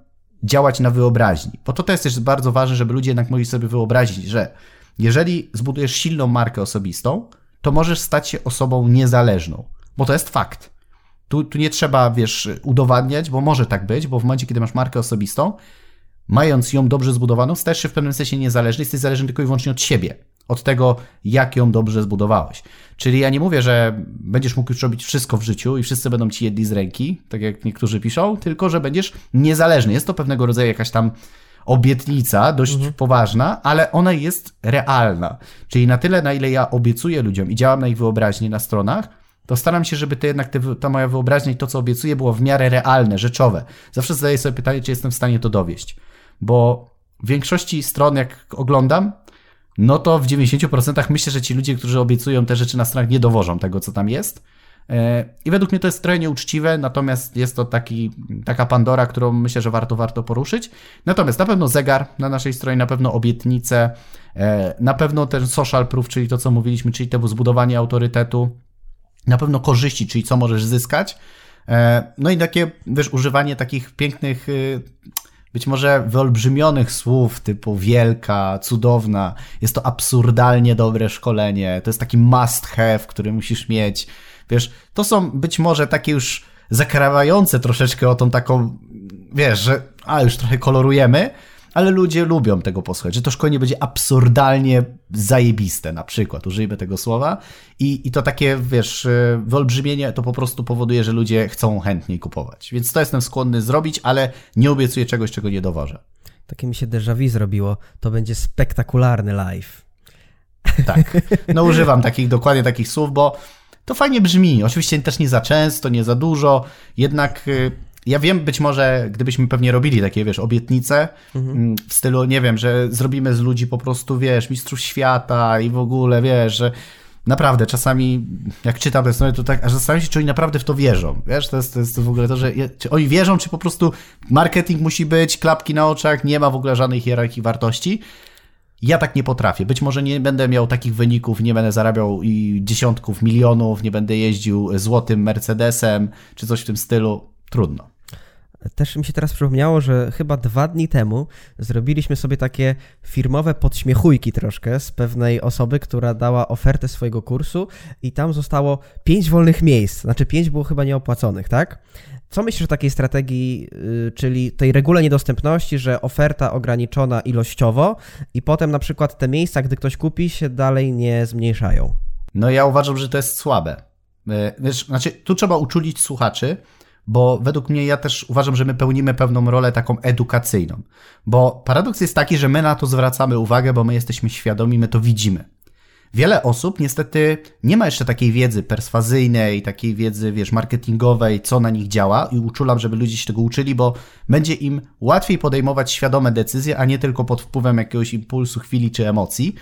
działać na wyobraźni. Bo to też jest bardzo ważne, żeby ludzie jednak mogli sobie wyobrazić, że jeżeli zbudujesz silną markę osobistą, to możesz stać się osobą niezależną, bo to jest fakt. Tu, tu nie trzeba, wiesz, udowadniać, bo może tak być, bo w momencie, kiedy masz markę osobistą, mając ją dobrze zbudowaną, stajesz się w pewnym sensie niezależny, jesteś zależny tylko i wyłącznie od siebie, od tego, jak ją dobrze zbudowałeś. Czyli ja nie mówię, że będziesz mógł już robić wszystko w życiu i wszyscy będą ci jedli z ręki, tak jak niektórzy piszą, tylko że będziesz niezależny. Jest to pewnego rodzaju jakaś tam obietnica, dość mhm. poważna, ale ona jest realna. Czyli na tyle, na ile ja obiecuję ludziom i działam na ich wyobraźni na stronach, to staram się, żeby to jednak te, ta moja wyobraźnia i to, co obiecuję, było w miarę realne, rzeczowe. Zawsze zadaję sobie pytanie, czy jestem w stanie to dowieść. Bo w większości stron, jak oglądam, no to w 90% myślę, że ci ludzie, którzy obiecują te rzeczy na stronach, nie dowożą tego, co tam jest. E, I według mnie to jest trochę nieuczciwe, natomiast jest to taki, taka Pandora, którą myślę, że warto, warto poruszyć. Natomiast na pewno zegar na naszej stronie, na pewno obietnice, e, na pewno ten social proof, czyli to, co mówiliśmy, czyli to zbudowanie autorytetu, na pewno korzyści, czyli co możesz zyskać. E, no i takie, wiesz, używanie takich pięknych y, być może wyolbrzymionych słów typu wielka, cudowna. Jest to absurdalnie dobre szkolenie. To jest taki must have, który musisz mieć. Wiesz, to są być może takie już zakrawające troszeczkę o tą taką, wiesz, że a już trochę kolorujemy, ale ludzie lubią tego posłuchać, że to szkolenie będzie absurdalnie zajebiste, na przykład, użyjmy tego słowa. I, I to takie, wiesz, wyolbrzymienie to po prostu powoduje, że ludzie chcą chętniej kupować. Więc to jestem skłonny zrobić, ale nie obiecuję czegoś, czego nie dowożę. Takie mi się déjà vu zrobiło. To będzie spektakularny live. Tak. No używam takich, dokładnie takich słów, bo to fajnie brzmi. Oczywiście też nie za często, nie za dużo, jednak y, ja wiem, być może gdybyśmy pewnie robili takie, wiesz, obietnice mhm. Mm, w stylu, nie wiem, że zrobimy z ludzi po prostu, wiesz, mistrzów świata i w ogóle, wiesz, że naprawdę czasami, jak czytam te strony, to tak, aż zastanawiam się, czy oni naprawdę w to wierzą. Wiesz, to jest, to jest w ogóle to, że czy oni wierzą, czy po prostu marketing musi być, klapki na oczach, nie ma w ogóle żadnej hierarchii wartości. Ja tak nie potrafię. Być może nie będę miał takich wyników, nie będę zarabiał i dziesiątków milionów, nie będę jeździł złotym Mercedesem, czy coś w tym stylu. Trudno. Też mi się teraz przypomniało, że chyba dwa dni temu zrobiliśmy sobie takie firmowe podśmiechujki troszkę z pewnej osoby, która dała ofertę swojego kursu i tam zostało pięć wolnych miejsc, znaczy pięć było chyba nieopłaconych, tak? Co myślisz o takiej strategii, yy, czyli tej regule niedostępności, że oferta ograniczona ilościowo i potem na przykład te miejsca, gdy ktoś kupi, się dalej nie zmniejszają? No ja uważam, że to jest słabe. Yy, wiesz, znaczy, tu trzeba uczulić słuchaczy, bo według mnie ja też uważam, że my pełnimy pewną rolę taką edukacyjną. Bo paradoks jest taki, że my na to zwracamy uwagę, bo my jesteśmy świadomi, my to widzimy. Wiele osób niestety nie ma jeszcze takiej wiedzy perswazyjnej, takiej wiedzy, wiesz, marketingowej, co na nich działa i uczulam, żeby ludzie się tego uczyli, bo będzie im łatwiej podejmować świadome decyzje, a nie tylko pod wpływem jakiegoś impulsu, chwili czy emocji.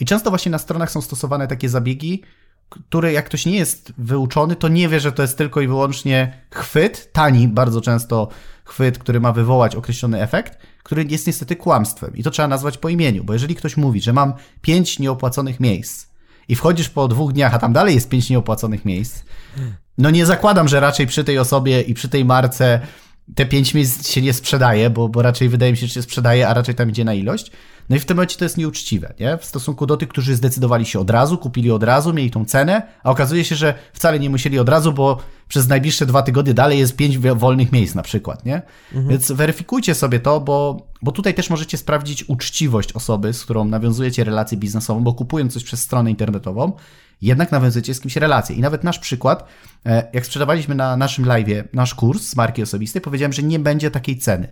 I często właśnie na stronach są stosowane takie zabiegi, który jak ktoś nie jest wyuczony, to nie wie, że to jest tylko i wyłącznie chwyt, tani bardzo często chwyt, który ma wywołać określony efekt, który jest niestety kłamstwem. I to trzeba nazwać po imieniu, bo jeżeli ktoś mówi, że mam pięć nieopłaconych miejsc i wchodzisz po dwóch dniach, a tam dalej jest pięć nieopłaconych miejsc, no nie zakładam, że raczej przy tej osobie i przy tej marce te pięć miejsc się nie sprzedaje, bo, bo raczej wydaje mi się, że się sprzedaje, a raczej tam idzie na ilość. No i w tym momencie to jest nieuczciwe, nie? W stosunku do tych, którzy zdecydowali się od razu, kupili od razu, mieli tą cenę, a okazuje się, że wcale nie musieli od razu, bo przez najbliższe dwa tygodnie dalej jest pięć wolnych miejsc na przykład, nie? Mhm. Więc weryfikujcie sobie to, bo, bo tutaj też możecie sprawdzić uczciwość osoby, z którą nawiązujecie relację biznesową, bo kupując coś przez stronę internetową, jednak nawiązujecie z kimś relację. I nawet nasz przykład, e, jak sprzedawaliśmy na naszym live nasz kurs z marki osobistej, powiedziałem, że nie będzie takiej ceny.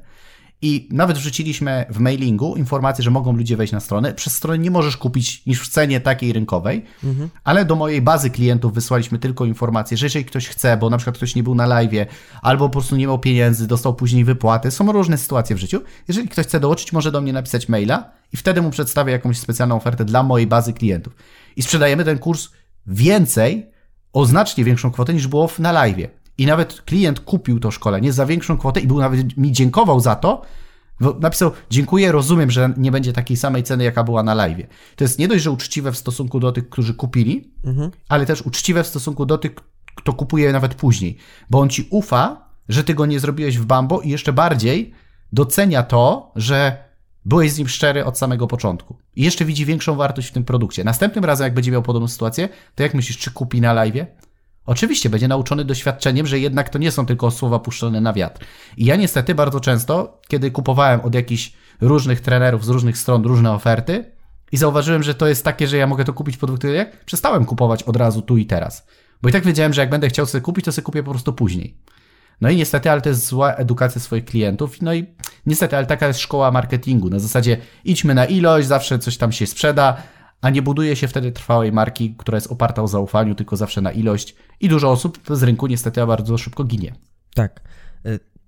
I nawet wrzuciliśmy w mailingu informację, że mogą ludzie wejść na stronę. Przez stronę nie możesz kupić niż w cenie takiej rynkowej, mhm. ale do mojej bazy klientów wysłaliśmy tylko informację, że jeżeli ktoś chce, bo na przykład ktoś nie był na live, albo po prostu nie miał pieniędzy, dostał później wypłaty, są różne sytuacje w życiu. Jeżeli ktoś chce dołączyć, może do mnie napisać maila i wtedy mu przedstawię jakąś specjalną ofertę dla mojej bazy klientów. I sprzedajemy ten kurs więcej, o znacznie większą kwotę niż było na live. I nawet klient kupił to szkolenie za większą kwotę i był nawet mi dziękował za to. Napisał, dziękuję, rozumiem, że nie będzie takiej samej ceny, jaka była na live. To jest nie dość, że uczciwe w stosunku do tych, którzy kupili, mhm. ale też uczciwe w stosunku do tych, kto kupuje nawet później. Bo on ci ufa, że ty go nie zrobiłeś w Bambo i jeszcze bardziej docenia to, że byłeś z nim szczery od samego początku. I jeszcze widzi większą wartość w tym produkcie. Następnym razem, jak będzie miał podobną sytuację, to jak myślisz, czy kupi na live? Oczywiście będzie nauczony doświadczeniem, że jednak to nie są tylko słowa puszczone na wiatr. I ja niestety bardzo często, kiedy kupowałem od jakichś różnych trenerów z różnych stron różne oferty i zauważyłem, że to jest takie, że ja mogę to kupić po dwóch tygodniach, przestałem kupować od razu tu i teraz. Bo i tak wiedziałem, że jak będę chciał sobie kupić, to sobie kupię po prostu później. No i niestety, ale to jest zła edukacja swoich klientów. No i niestety, ale taka jest szkoła marketingu. Na zasadzie idźmy na ilość, zawsze coś tam się sprzeda, a nie buduje się wtedy trwałej marki, która jest oparta o zaufaniu, tylko zawsze na ilość i dużo osób z rynku niestety bardzo szybko ginie. Tak.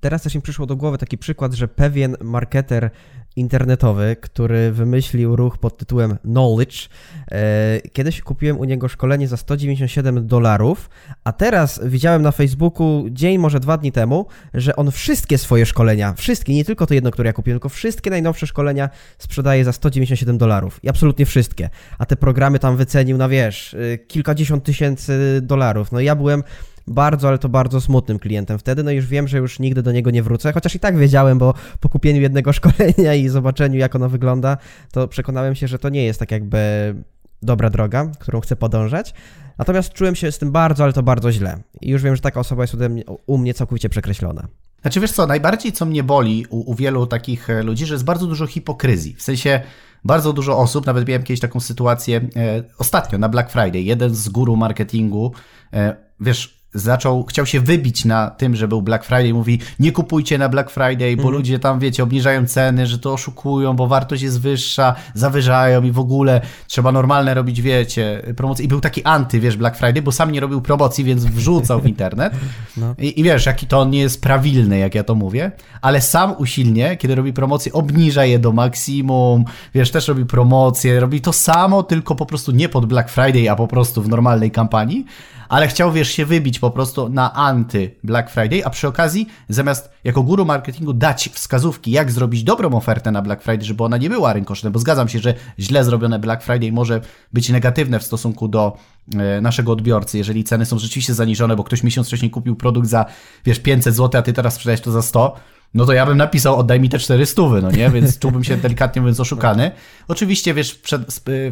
Teraz też mi przyszło do głowy taki przykład, że pewien marketer internetowy, który wymyślił ruch pod tytułem Knowledge. E, kiedyś kupiłem u niego szkolenie za 197 dolarów, a teraz widziałem na Facebooku dzień, może dwa dni temu, że on wszystkie swoje szkolenia, wszystkie, nie tylko to jedno, które ja kupiłem, tylko wszystkie najnowsze szkolenia sprzedaje za 197 dolarów. I absolutnie wszystkie. A te programy tam wycenił na wiesz, y, kilkadziesiąt tysięcy dolarów. No ja byłem bardzo, ale to bardzo smutnym klientem wtedy. No już wiem, że już nigdy do niego nie wrócę, chociaż i tak wiedziałem, bo po kupieniu jednego szkolenia i zobaczeniu, jak ono wygląda, to przekonałem się, że to nie jest tak jakby dobra droga, którą chcę podążać. Natomiast czułem się z tym bardzo, ale to bardzo źle. I już wiem, że taka osoba jest mnie, u mnie całkowicie przekreślona. Znaczy wiesz co, najbardziej co mnie boli u, u wielu takich e, ludzi, że jest bardzo dużo hipokryzji. W sensie bardzo dużo osób, nawet miałem kiedyś taką sytuację e, ostatnio na Black Friday, jeden z guru marketingu, e, wiesz, zaczął, chciał się wybić na tym, że był Black Friday, mówi nie kupujcie na Black Friday, bo mm. ludzie tam, wiecie, obniżają ceny, że to oszukują, bo wartość jest wyższa, zawyżają i w ogóle trzeba normalne robić, wiecie, promocje. I był taki anty, wiesz, Black Friday, bo sam nie robił promocji, więc wrzucał w internet. No. I, I, wiesz, jaki to on nie jest prawilny, jak ja to mówię, ale sam usilnie, kiedy robi promocję, obniża je do maksimum, wiesz, też robi promocję, robi to samo, tylko po prostu nie pod Black Friday, a po prostu w normalnej kampanii, ale chciał, wiesz, się wybić po prostu na anty Black Friday, a przy okazji, zamiast jako guru marketingu dać wskazówki, jak zrobić dobrą ofertę na Black Friday, żeby ona nie była rynkoczna, bo zgadzam się, że źle zrobione Black Friday może być negatywne w stosunku do e, naszego odbiorcy, jeżeli ceny są rzeczywiście zaniżone, bo ktoś miesiąc wcześniej kupił produkt za, wiesz, 500 zł, a ty teraz sprzedajesz to za 100, no to ja bym napisał, oddaj mi te 400, no nie? Więc czułbym się delikatnie mówiąc oszukany. Oczywiście, wiesz,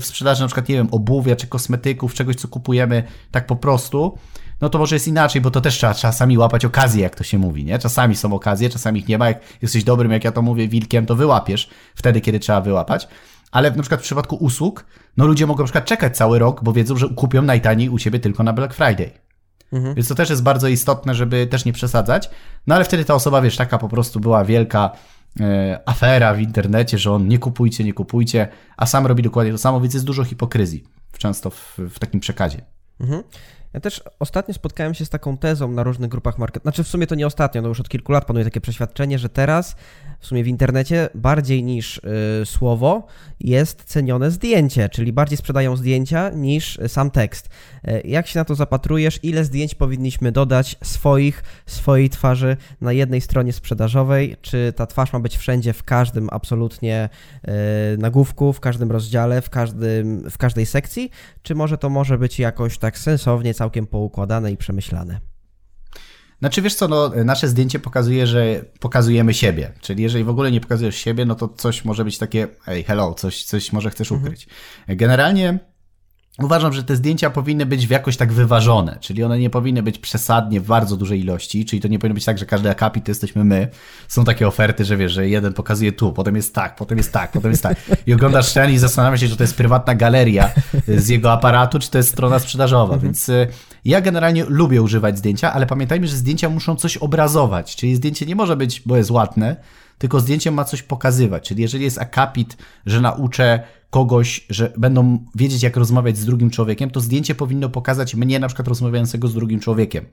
w sprzedaży na przykład, nie wiem, obuwia czy kosmetyków, czegoś, co kupujemy tak po prostu, no to może jest inaczej, bo to też trzeba czasami łapać okazję, jak to się mówi, nie? Czasami są okazje, czasami ich nie ma. Jak jesteś dobrym, jak ja to mówię, wilkiem, to wyłapiesz wtedy, kiedy trzeba wyłapać. Ale na przykład w przypadku usług, no ludzie mogą na przykład czekać cały rok, bo wiedzą, że kupią najtaniej u ciebie tylko na Black Friday. Mhm. Więc to też jest bardzo istotne, żeby też nie przesadzać. No ale wtedy ta osoba, wiesz, taka po prostu była wielka e, afera w internecie, że on nie kupujcie, nie kupujcie, a sam robi dokładnie to samo, więc jest dużo hipokryzji często w, w takim przekazie. Mhm. Ja też ostatnio spotkałem się z taką tezą na różnych grupach market. Znaczy w sumie to nie ostatnio, no już od kilku lat panuje takie przeświadczenie, że teraz w sumie w internecie bardziej niż y, słowo jest cenione zdjęcie, czyli bardziej sprzedają zdjęcia niż sam tekst. Y, jak się na to zapatrujesz? Ile zdjęć powinniśmy dodać swoich, swojej twarzy na jednej stronie sprzedażowej? Czy ta twarz ma być wszędzie, w każdym absolutnie y, nagłówku, w każdym rozdziale, w, każdym, w każdej sekcji? Czy może to może być jakoś tak sensownie, całkiem poukładane i przemyślane? Znaczy wiesz co, no, nasze zdjęcie pokazuje, że pokazujemy siebie. Czyli jeżeli w ogóle nie pokazujesz siebie, no to coś może być takie, hey, hello, coś, coś może chcesz ukryć. Mhm. Generalnie Uważam, że te zdjęcia powinny być w jakoś tak wyważone, czyli one nie powinny być przesadnie w bardzo dużej ilości, czyli to nie powinno być tak, że każdy akapit to jesteśmy my. Są takie oferty, że wiesz, że jeden pokazuje tu, potem jest tak, potem jest tak, potem jest tak. I oglądasz ten i zastanawiasz się, czy to jest prywatna galeria z jego aparatu, czy to jest strona sprzedażowa. Mhm. Więc y, ja generalnie lubię używać zdjęcia, ale pamiętajmy, że zdjęcia muszą coś obrazować, czyli zdjęcie nie może być, bo jest ładne, tylko zdjęcie ma coś pokazywać. Czyli jeżeli jest akapit, że nauczę kogoś, że będą wiedzieć, jak rozmawiać z drugim człowiekiem, to zdjęcie powinno pokazać mnie na przykład rozmawiającego z drugim człowiekiem.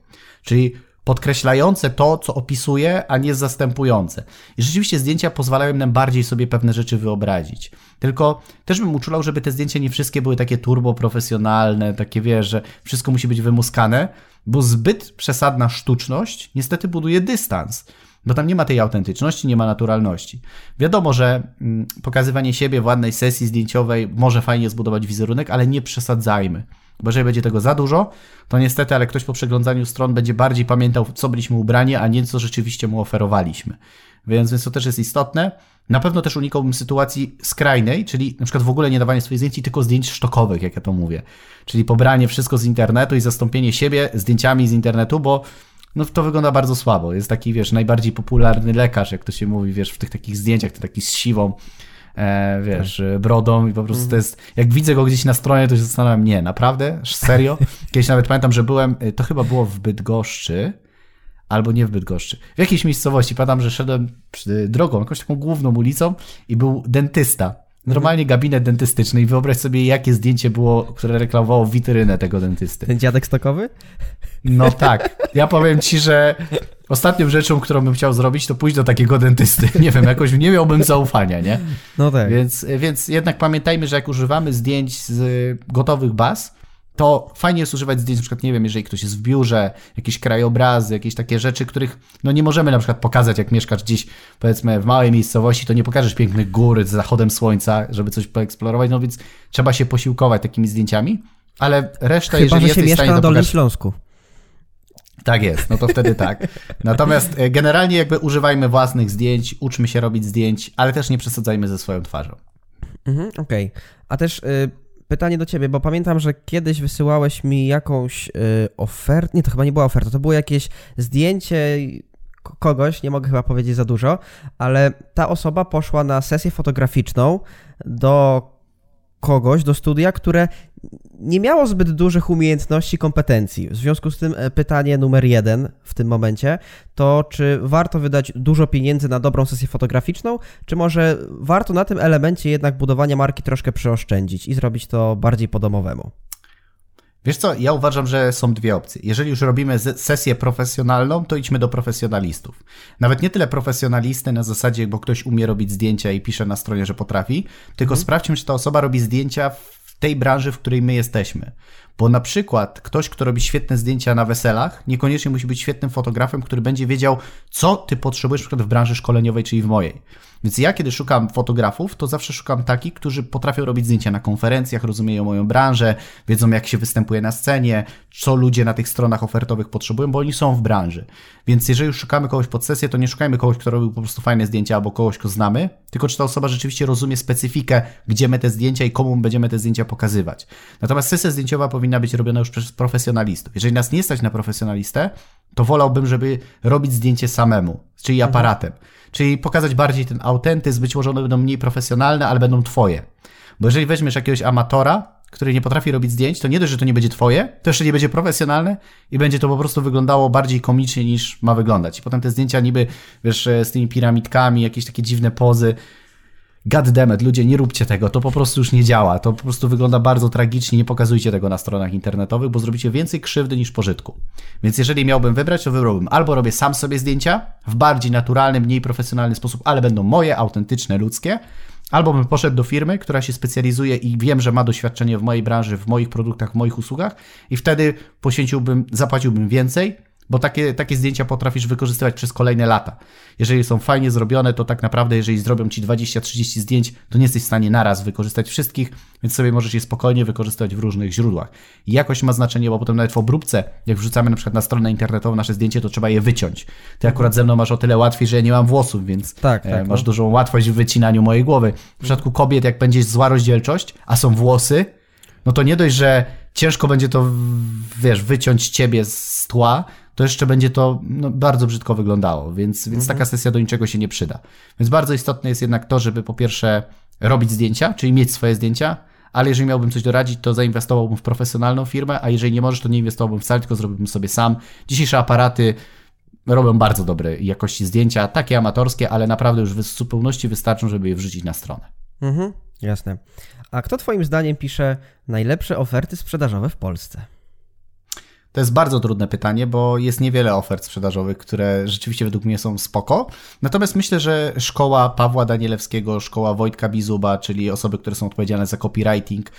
Czyli podkreślające to, co opisuje, a nie zastępujące. I rzeczywiście zdjęcia pozwalają nam bardziej sobie pewne rzeczy wyobrazić. Tylko też bym uczulał, żeby te zdjęcia nie wszystkie były takie turbo profesjonalne, takie wiesz, że wszystko musi być wymuskane, bo zbyt przesadna sztuczność niestety buduje dystans bo tam nie ma tej autentyczności, nie ma naturalności. Wiadomo, że mm, pokazywanie siebie w ładnej sesji zdjęciowej może fajnie zbudować wizerunek, ale nie przesadzajmy. Bo jeżeli będzie tego za dużo, to niestety, ale ktoś po przeglądaniu stron będzie bardziej pamiętał, co byliśmy ubrani, a nie co rzeczywiście mu oferowaliśmy. Więc, więc to też jest istotne. Na pewno też unikałbym sytuacji skrajnej, czyli na przykład w ogóle nie dawanie swoich zdjęć, tylko zdjęć sztokowych, jak ja to mówię. Czyli pobranie wszystko z internetu i zastąpienie siebie zdjęciami z internetu, bo no to wygląda bardzo słabo. Jest taki, wiesz, najbardziej popularny lekarz, jak to się mówi, wiesz, w tych takich zdjęciach, to taki z siwą, e, wiesz, tak. brodą i po prostu mm. to jest, jak widzę go gdzieś na stronie, to się zastanawiam, nie, naprawdę? Serio? Kiedyś nawet pamiętam, że byłem, e, to chyba było w Bydgoszczy, albo nie w Bydgoszczy. W jakiejś miejscowości, pamiętam, że szedłem drogą, jakąś taką główną ulicą i był dentysta. Normalnie gabinet dentystyczny i wyobraź sobie, jakie zdjęcie było, które reklamowało witrynę tego dentysty. Ten dziadek stokowy? No tak. Ja powiem ci, że ostatnią rzeczą, którą bym chciał zrobić, to pójść do takiego dentysty. Nie wiem, jakoś nie miałbym zaufania, nie? No tak. Więc, więc jednak pamiętajmy, że jak używamy zdjęć z gotowych baz, to fajnie jest używać zdjęć, na przykład, nie wiem, jeżeli ktoś jest w biurze, jakieś krajobrazy, jakieś takie rzeczy, których no nie możemy na przykład pokazać, jak mieszkasz gdzieś, powiedzmy, w małej miejscowości, to nie pokażesz pięknych gór z zachodem słońca, żeby coś poeksplorować, no więc trzeba się posiłkować takimi zdjęciami, ale reszta, Chyba, jeżeli że się jesteś w stanie na Dolnym pokazać... Śląsku. Tak jest, no to wtedy tak. Natomiast e, generalnie jakby używajmy własnych zdjęć, uczmy się robić zdjęć, ale też nie przesadzajmy ze swoją twarzą. Mhm, Okej. A też y, pytanie do ciebie, bo pamiętam, że kiedyś wysyłałeś mi jakąś y, ofertę. Nie, to chyba nie była oferta, to było jakieś zdjęcie kogoś, nie mogę chyba powiedzieć za dużo, ale ta osoba poszła na sesję fotograficzną do kogoś, do studia, które nie miało zbyt dużych umiejętności, kompetencji. W związku z tym e, pytanie numer jeden w tym momencie to, czy warto wydać dużo pieniędzy na dobrą sesję fotograficzną, czy może warto na tym elemencie jednak budowania marki troszkę przyoszczędzić i zrobić to bardziej po domowemu? Wiesz co, ja uważam, że są dwie opcje. Jeżeli już robimy sesję profesjonalną, to idźmy do profesjonalistów. Nawet nie tyle profesjonalisty na zasadzie, bo ktoś umie robić zdjęcia i pisze na stronie, że potrafi, tylko sprawdźmy, czy ta osoba robi zdjęcia w tej branży, w której my jesteśmy. Bo na przykład ktoś, kto robi świetne zdjęcia na weselach, niekoniecznie musi być świetnym fotografem, który będzie wiedział, co ty potrzebujesz przykład w branży szkoleniowej, czyli w mojej. Więc ja, kiedy szukam fotografów, to zawsze szukam takich, którzy potrafią robić zdjęcia na konferencjach, rozumieją moją branżę, wiedzą, jak się występuje na scenie, co ludzie na tych stronach ofertowych potrzebują, bo oni są w branży. Więc jeżeli już szukamy kogoś pod sesję, to nie szukajmy kogoś, kto robił po prostu fajne zdjęcia albo kogoś, kogo znamy, tylko czy ta osoba rzeczywiście rozumie specyfikę, gdzie my te zdjęcia i komu będziemy te zdjęcia pokazywać. Natomiast sesja zdjęciowa być robiona już przez profesjonalistów. Jeżeli nas nie stać na profesjonalistę, to wolałbym, żeby robić zdjęcie samemu, czyli aparatem. Czyli pokazać bardziej ten autentyzm, być może one będą mniej profesjonalne, ale będą twoje. Bo jeżeli weźmiesz jakiegoś amatora, który nie potrafi robić zdjęć, to nie dość, że to nie będzie twoje, to jeszcze nie będzie profesjonalne i będzie to po prostu wyglądało bardziej komicznie niż ma wyglądać. I potem te zdjęcia niby, wiesz, z tymi piramidkami, jakieś takie dziwne pozy. God damn it, ludzie, nie róbcie tego, to po prostu już nie działa. To po prostu wygląda bardzo tragicznie, nie pokazujcie tego na stronach internetowych, bo zrobicie więcej krzywdy niż pożytku. Więc jeżeli miałbym wybrać, to wybrałbym albo robię sam sobie zdjęcia w bardziej naturalny, mniej profesjonalny sposób, ale będą moje, autentyczne, ludzkie, albo bym poszedł do firmy, która się specjalizuje i wiem, że ma doświadczenie w mojej branży, w moich produktach, w moich usługach i wtedy poświęciłbym, zapłaciłbym więcej, bo takie, takie zdjęcia potrafisz wykorzystywać przez kolejne lata. Jeżeli są fajnie zrobione, to tak naprawdę, jeżeli zrobią ci 20-30 zdjęć, to nie jesteś w stanie naraz wykorzystać wszystkich, więc sobie możesz je spokojnie wykorzystywać w różnych źródłach. I jakość ma znaczenie, bo potem nawet w obróbce, jak wrzucamy na przykład na stronę internetową nasze zdjęcie, to trzeba je wyciąć. Ty akurat ze mną masz o tyle łatwiej, że ja nie mam włosów, więc Tak, e, tak, masz no. dużą łatwość w wycinaniu mojej głowy. W przypadku kobiet, jak będzie zła rozdzielczość, a są włosy, no to nie dość, że ciężko będzie to, wiesz, wyciąć ciebie z tła, to jeszcze będzie to no, bardzo brzydko wyglądało, więc, więc taka sesja do niczego się nie przyda. Więc bardzo istotne jest jednak to, żeby po pierwsze robić zdjęcia, czyli mieć swoje zdjęcia, ale jeżeli miałbym coś doradzić, to zainwestowałbym w profesjonalną firmę, a jeżeli nie możesz, to nie inwestowałbym wcale, tylko zrobiłbym sobie sam. Dzisiejsze aparaty robią bardzo dobrej jakości zdjęcia, takie amatorskie, ale naprawdę już w zupełności wystarczą, żeby je wrzucić na stronę. Mhm, jasne. A kto Twoim zdaniem pisze najlepsze oferty sprzedażowe w Polsce? To jest bardzo trudne pytanie, bo jest niewiele ofert sprzedażowych, które rzeczywiście według mnie są spoko. Natomiast myślę, że szkoła Pawła Danielewskiego, szkoła Wojtka Bizuba, czyli osoby, które są odpowiedzialne za copywriting,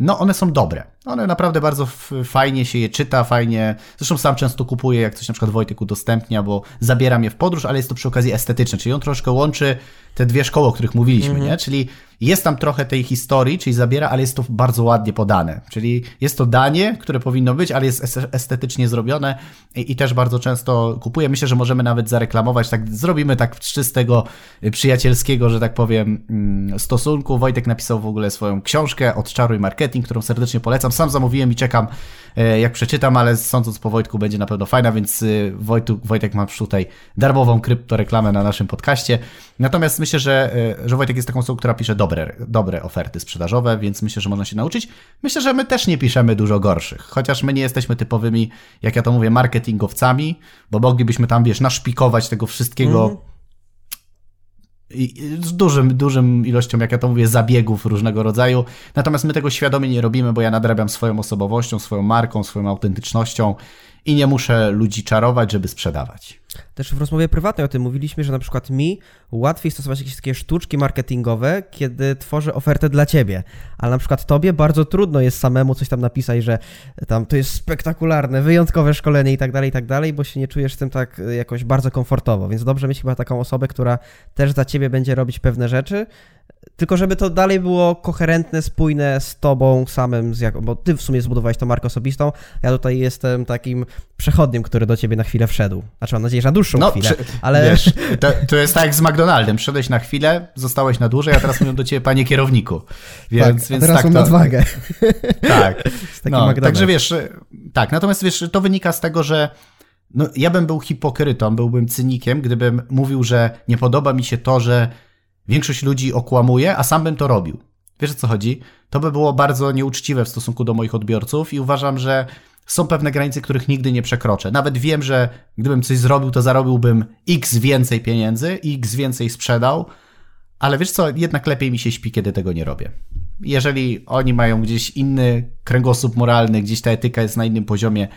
no one są dobre. One naprawdę bardzo fajnie się je czyta, fajnie. Zresztą sam często kupuję, jak coś na przykład Wojtek udostępnia, bo zabieram je w podróż, ale jest to przy okazji estetyczne, czyli on troszkę łączy te dwie szkoły, o których mówiliśmy, nie? Czyli jest tam trochę tej historii, czyli zabiera, ale jest to bardzo ładnie podane. Czyli jest to danie, które powinno być, ale jest es- estetycznie zrobione i, i też bardzo często kupuję. Myślę, że możemy nawet zareklamować, tak zrobimy tak czystego y, przyjacielskiego, że tak powiem, mm, stosunku. Wojtek napisał w ogóle swoją książkę Odczaruj Marketing, którą serdecznie polecam. Sam zamówiłem i czekam, e, jak przeczytam, ale sądząc po Wojtku będzie na pewno fajna, więc y, Wojtu, Wojtek masz tutaj darmową kryptoreklamę na naszym podcaście. Natomiast myślę, że, e, że Wojtek jest taką osobą, która pisze dobre, dobre oferty sprzedażowe, więc myślę, że można się nauczyć. Myślę, że my też nie piszemy dużo gorszych, chociaż my nie jesteśmy typowymi, jak ja to mówię, marketingowcami, bo moglibyśmy tam, wiesz, naszpikować tego wszystkiego i z dużym, dużym ilością, jak ja to mówię, zabiegów różnego rodzaju. Natomiast my tego świadomie nie robimy, bo ja nadrabiam swoją osobowością, swoją marką, swoją autentycznością i nie muszę ludzi czarować, żeby sprzedawać. Też w rozmowie prywatnej o tym mówiliśmy, że na przykład mi łatwiej stosować jakieś takie sztuczki marketingowe, kiedy tworzę ofertę dla ciebie, ale na przykład tobie bardzo trudno jest samemu coś tam napisać, że tam to jest spektakularne, wyjątkowe szkolenie i tak dalej, i tak dalej, bo się nie czujesz z tym tak jakoś bardzo komfortowo, więc dobrze mieć chyba taką osobę, która też za ciebie będzie robić pewne rzeczy, tylko żeby to dalej było koherentne, spójne z tobą samym, z jak, bo ty w sumie zbudowałeś tą markę osobistą, ja tutaj jestem takim przechodnim, który do ciebie na chwilę wszedł. Znaczy mam nadzieję, na dłuższą no, chwilę, przy, ale... Wiesz, to, to, jest tak jak z McDonaldem, wszedłeś na chwilę, zostałeś na dłużej, a teraz mówią do ciebie panie kierowniku. Więc, tak, więc teraz tak mam to... nadwagę. Tak, no, także wiesz, tak, natomiast wiesz, to wynika z tego, że no, ja bym był hipokrytą, byłbym cynikiem, gdybym mówił, że nie podoba mi się to, że Większość ludzi okłamuje, a sam bym to robił. Wiesz o co chodzi? To by było bardzo nieuczciwe w stosunku do moich odbiorców i uważam, że są pewne granice, których nigdy nie przekroczę. Nawet wiem, że gdybym coś zrobił, to zarobiłbym x więcej pieniędzy, x więcej sprzedał, ale wiesz co, jednak lepiej mi się śpi, kiedy tego nie robię. Jeżeli oni mają gdzieś inny kręgosłup moralny, gdzieś ta etyka jest na innym poziomie,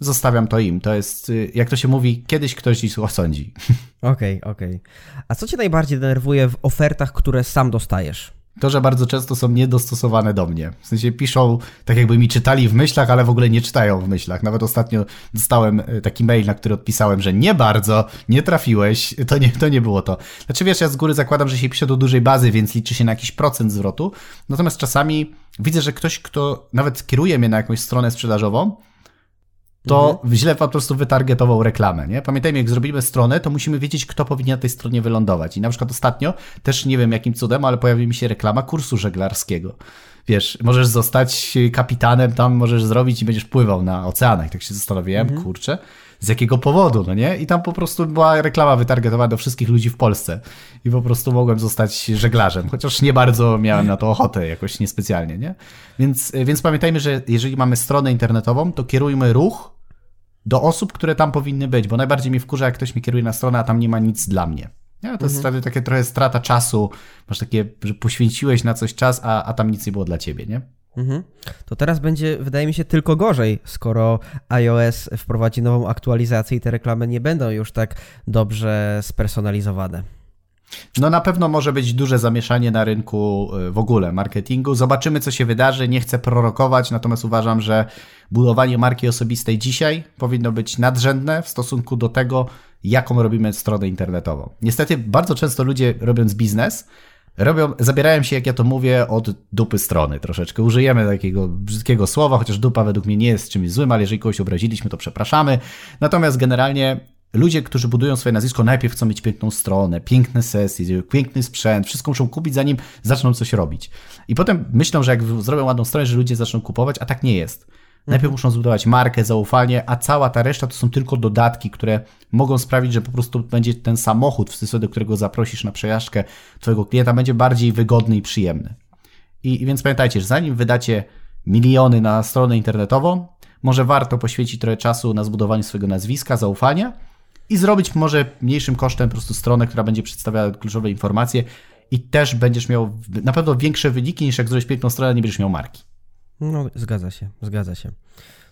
zostawiam to im. To jest, y, jak to się mówi, kiedyś ktoś ich osądzi. Okej, okay, okej. Okay. A co cię najbardziej denerwuje w ofertach, które sam dostajesz? To, że bardzo często są niedostosowane do mnie. W sensie piszą tak, jakby mi czytali w myślach, ale w ogóle nie czytają w myślach. Nawet ostatnio dostałem y, taki mail, na który odpisałem, że nie bardzo, nie trafiłeś, to nie, to nie było to. Znaczy wiesz, ja z góry zakładam, że się pisze do dużej bazy, więc liczy się na jakiś procent zwrotu. Natomiast czasami widzę, że ktoś, kto nawet kieruje mnie na jakąś stronę sprzedażową, to mhm. źle po prostu wytargetował reklamę, nie? Pamiętajmy, jak zrobimy stronę, to musimy wiedzieć, kto powinien na tej stronie wylądować. I na przykład ostatnio, też nie wiem jakim cudem, ale pojawiła mi się reklama kursu żeglarskiego. Wiesz, możesz zostać kapitanem, tam możesz zrobić i będziesz pływał na oceanach. Tak się zastanowiłem, mhm. kurczę, z jakiego powodu, no nie? I tam po prostu była reklama wytargetowana do wszystkich ludzi w Polsce. I po prostu mogłem zostać żeglarzem, chociaż nie bardzo miałem na to ochotę, jakoś niespecjalnie, nie? Więc, więc pamiętajmy, że jeżeli mamy stronę internetową, to kierujmy ruch do osób, które tam powinny być, bo najbardziej mi wkurza, jak ktoś mi kieruje na stronę, a tam nie ma nic dla mnie. Nie? To mhm. jest takie trochę strata czasu, masz takie, że poświęciłeś na coś czas, a, a tam nic nie było dla ciebie, nie? Mhm. To teraz będzie, wydaje mi się, tylko gorzej, skoro iOS wprowadzi nową aktualizację i te reklamy nie będą już tak dobrze spersonalizowane. No na pewno może być duże zamieszanie na rynku y, w ogóle marketingu. Zobaczymy, co się wydarzy. Nie chcę prorokować, natomiast uważam, że budowanie marki osobistej dzisiaj powinno być nadrzędne w stosunku do tego, jaką robimy stronę internetową. Niestety bardzo często ludzie robiąc biznes, robią, zabierają się, jak ja to mówię, od dupy strony troszeczkę. Użyjemy takiego brzydkiego słowa, chociaż dupa według mnie nie jest czymś złym, ale jeżeli kogoś obraziliśmy, to przepraszamy. Natomiast generalnie ludzie, którzy budują swoje nazwisko, najpierw chcą mieć piękną stronę, piękne sesje, piękny sprzęt, wszystko muszą kupić, zanim zaczną coś robić. I potem myślą, że jak zrobią ładną stronę, że ludzie zaczną kupować, a tak nie jest. Najpierw muszą zbudować markę, zaufanie, a cała ta reszta to są tylko dodatki, które mogą sprawić, że po prostu będzie ten samochód, w sensie do którego zaprosisz na przejażdżkę twojego klienta, będzie bardziej wygodny i przyjemny. I, I więc pamiętajcie, że zanim wydacie miliony na stronę internetową, może warto poświęcić trochę czasu na zbudowanie swojego nazwiska, zaufania, i zrobić może mniejszym kosztem po prostu stronę, która będzie przedstawiała kluczowe informacje i też będziesz miał na pewno większe wyniki niż jak zrobisz piękną stronę, nie będziesz miał marki. No, zgadza się, zgadza się.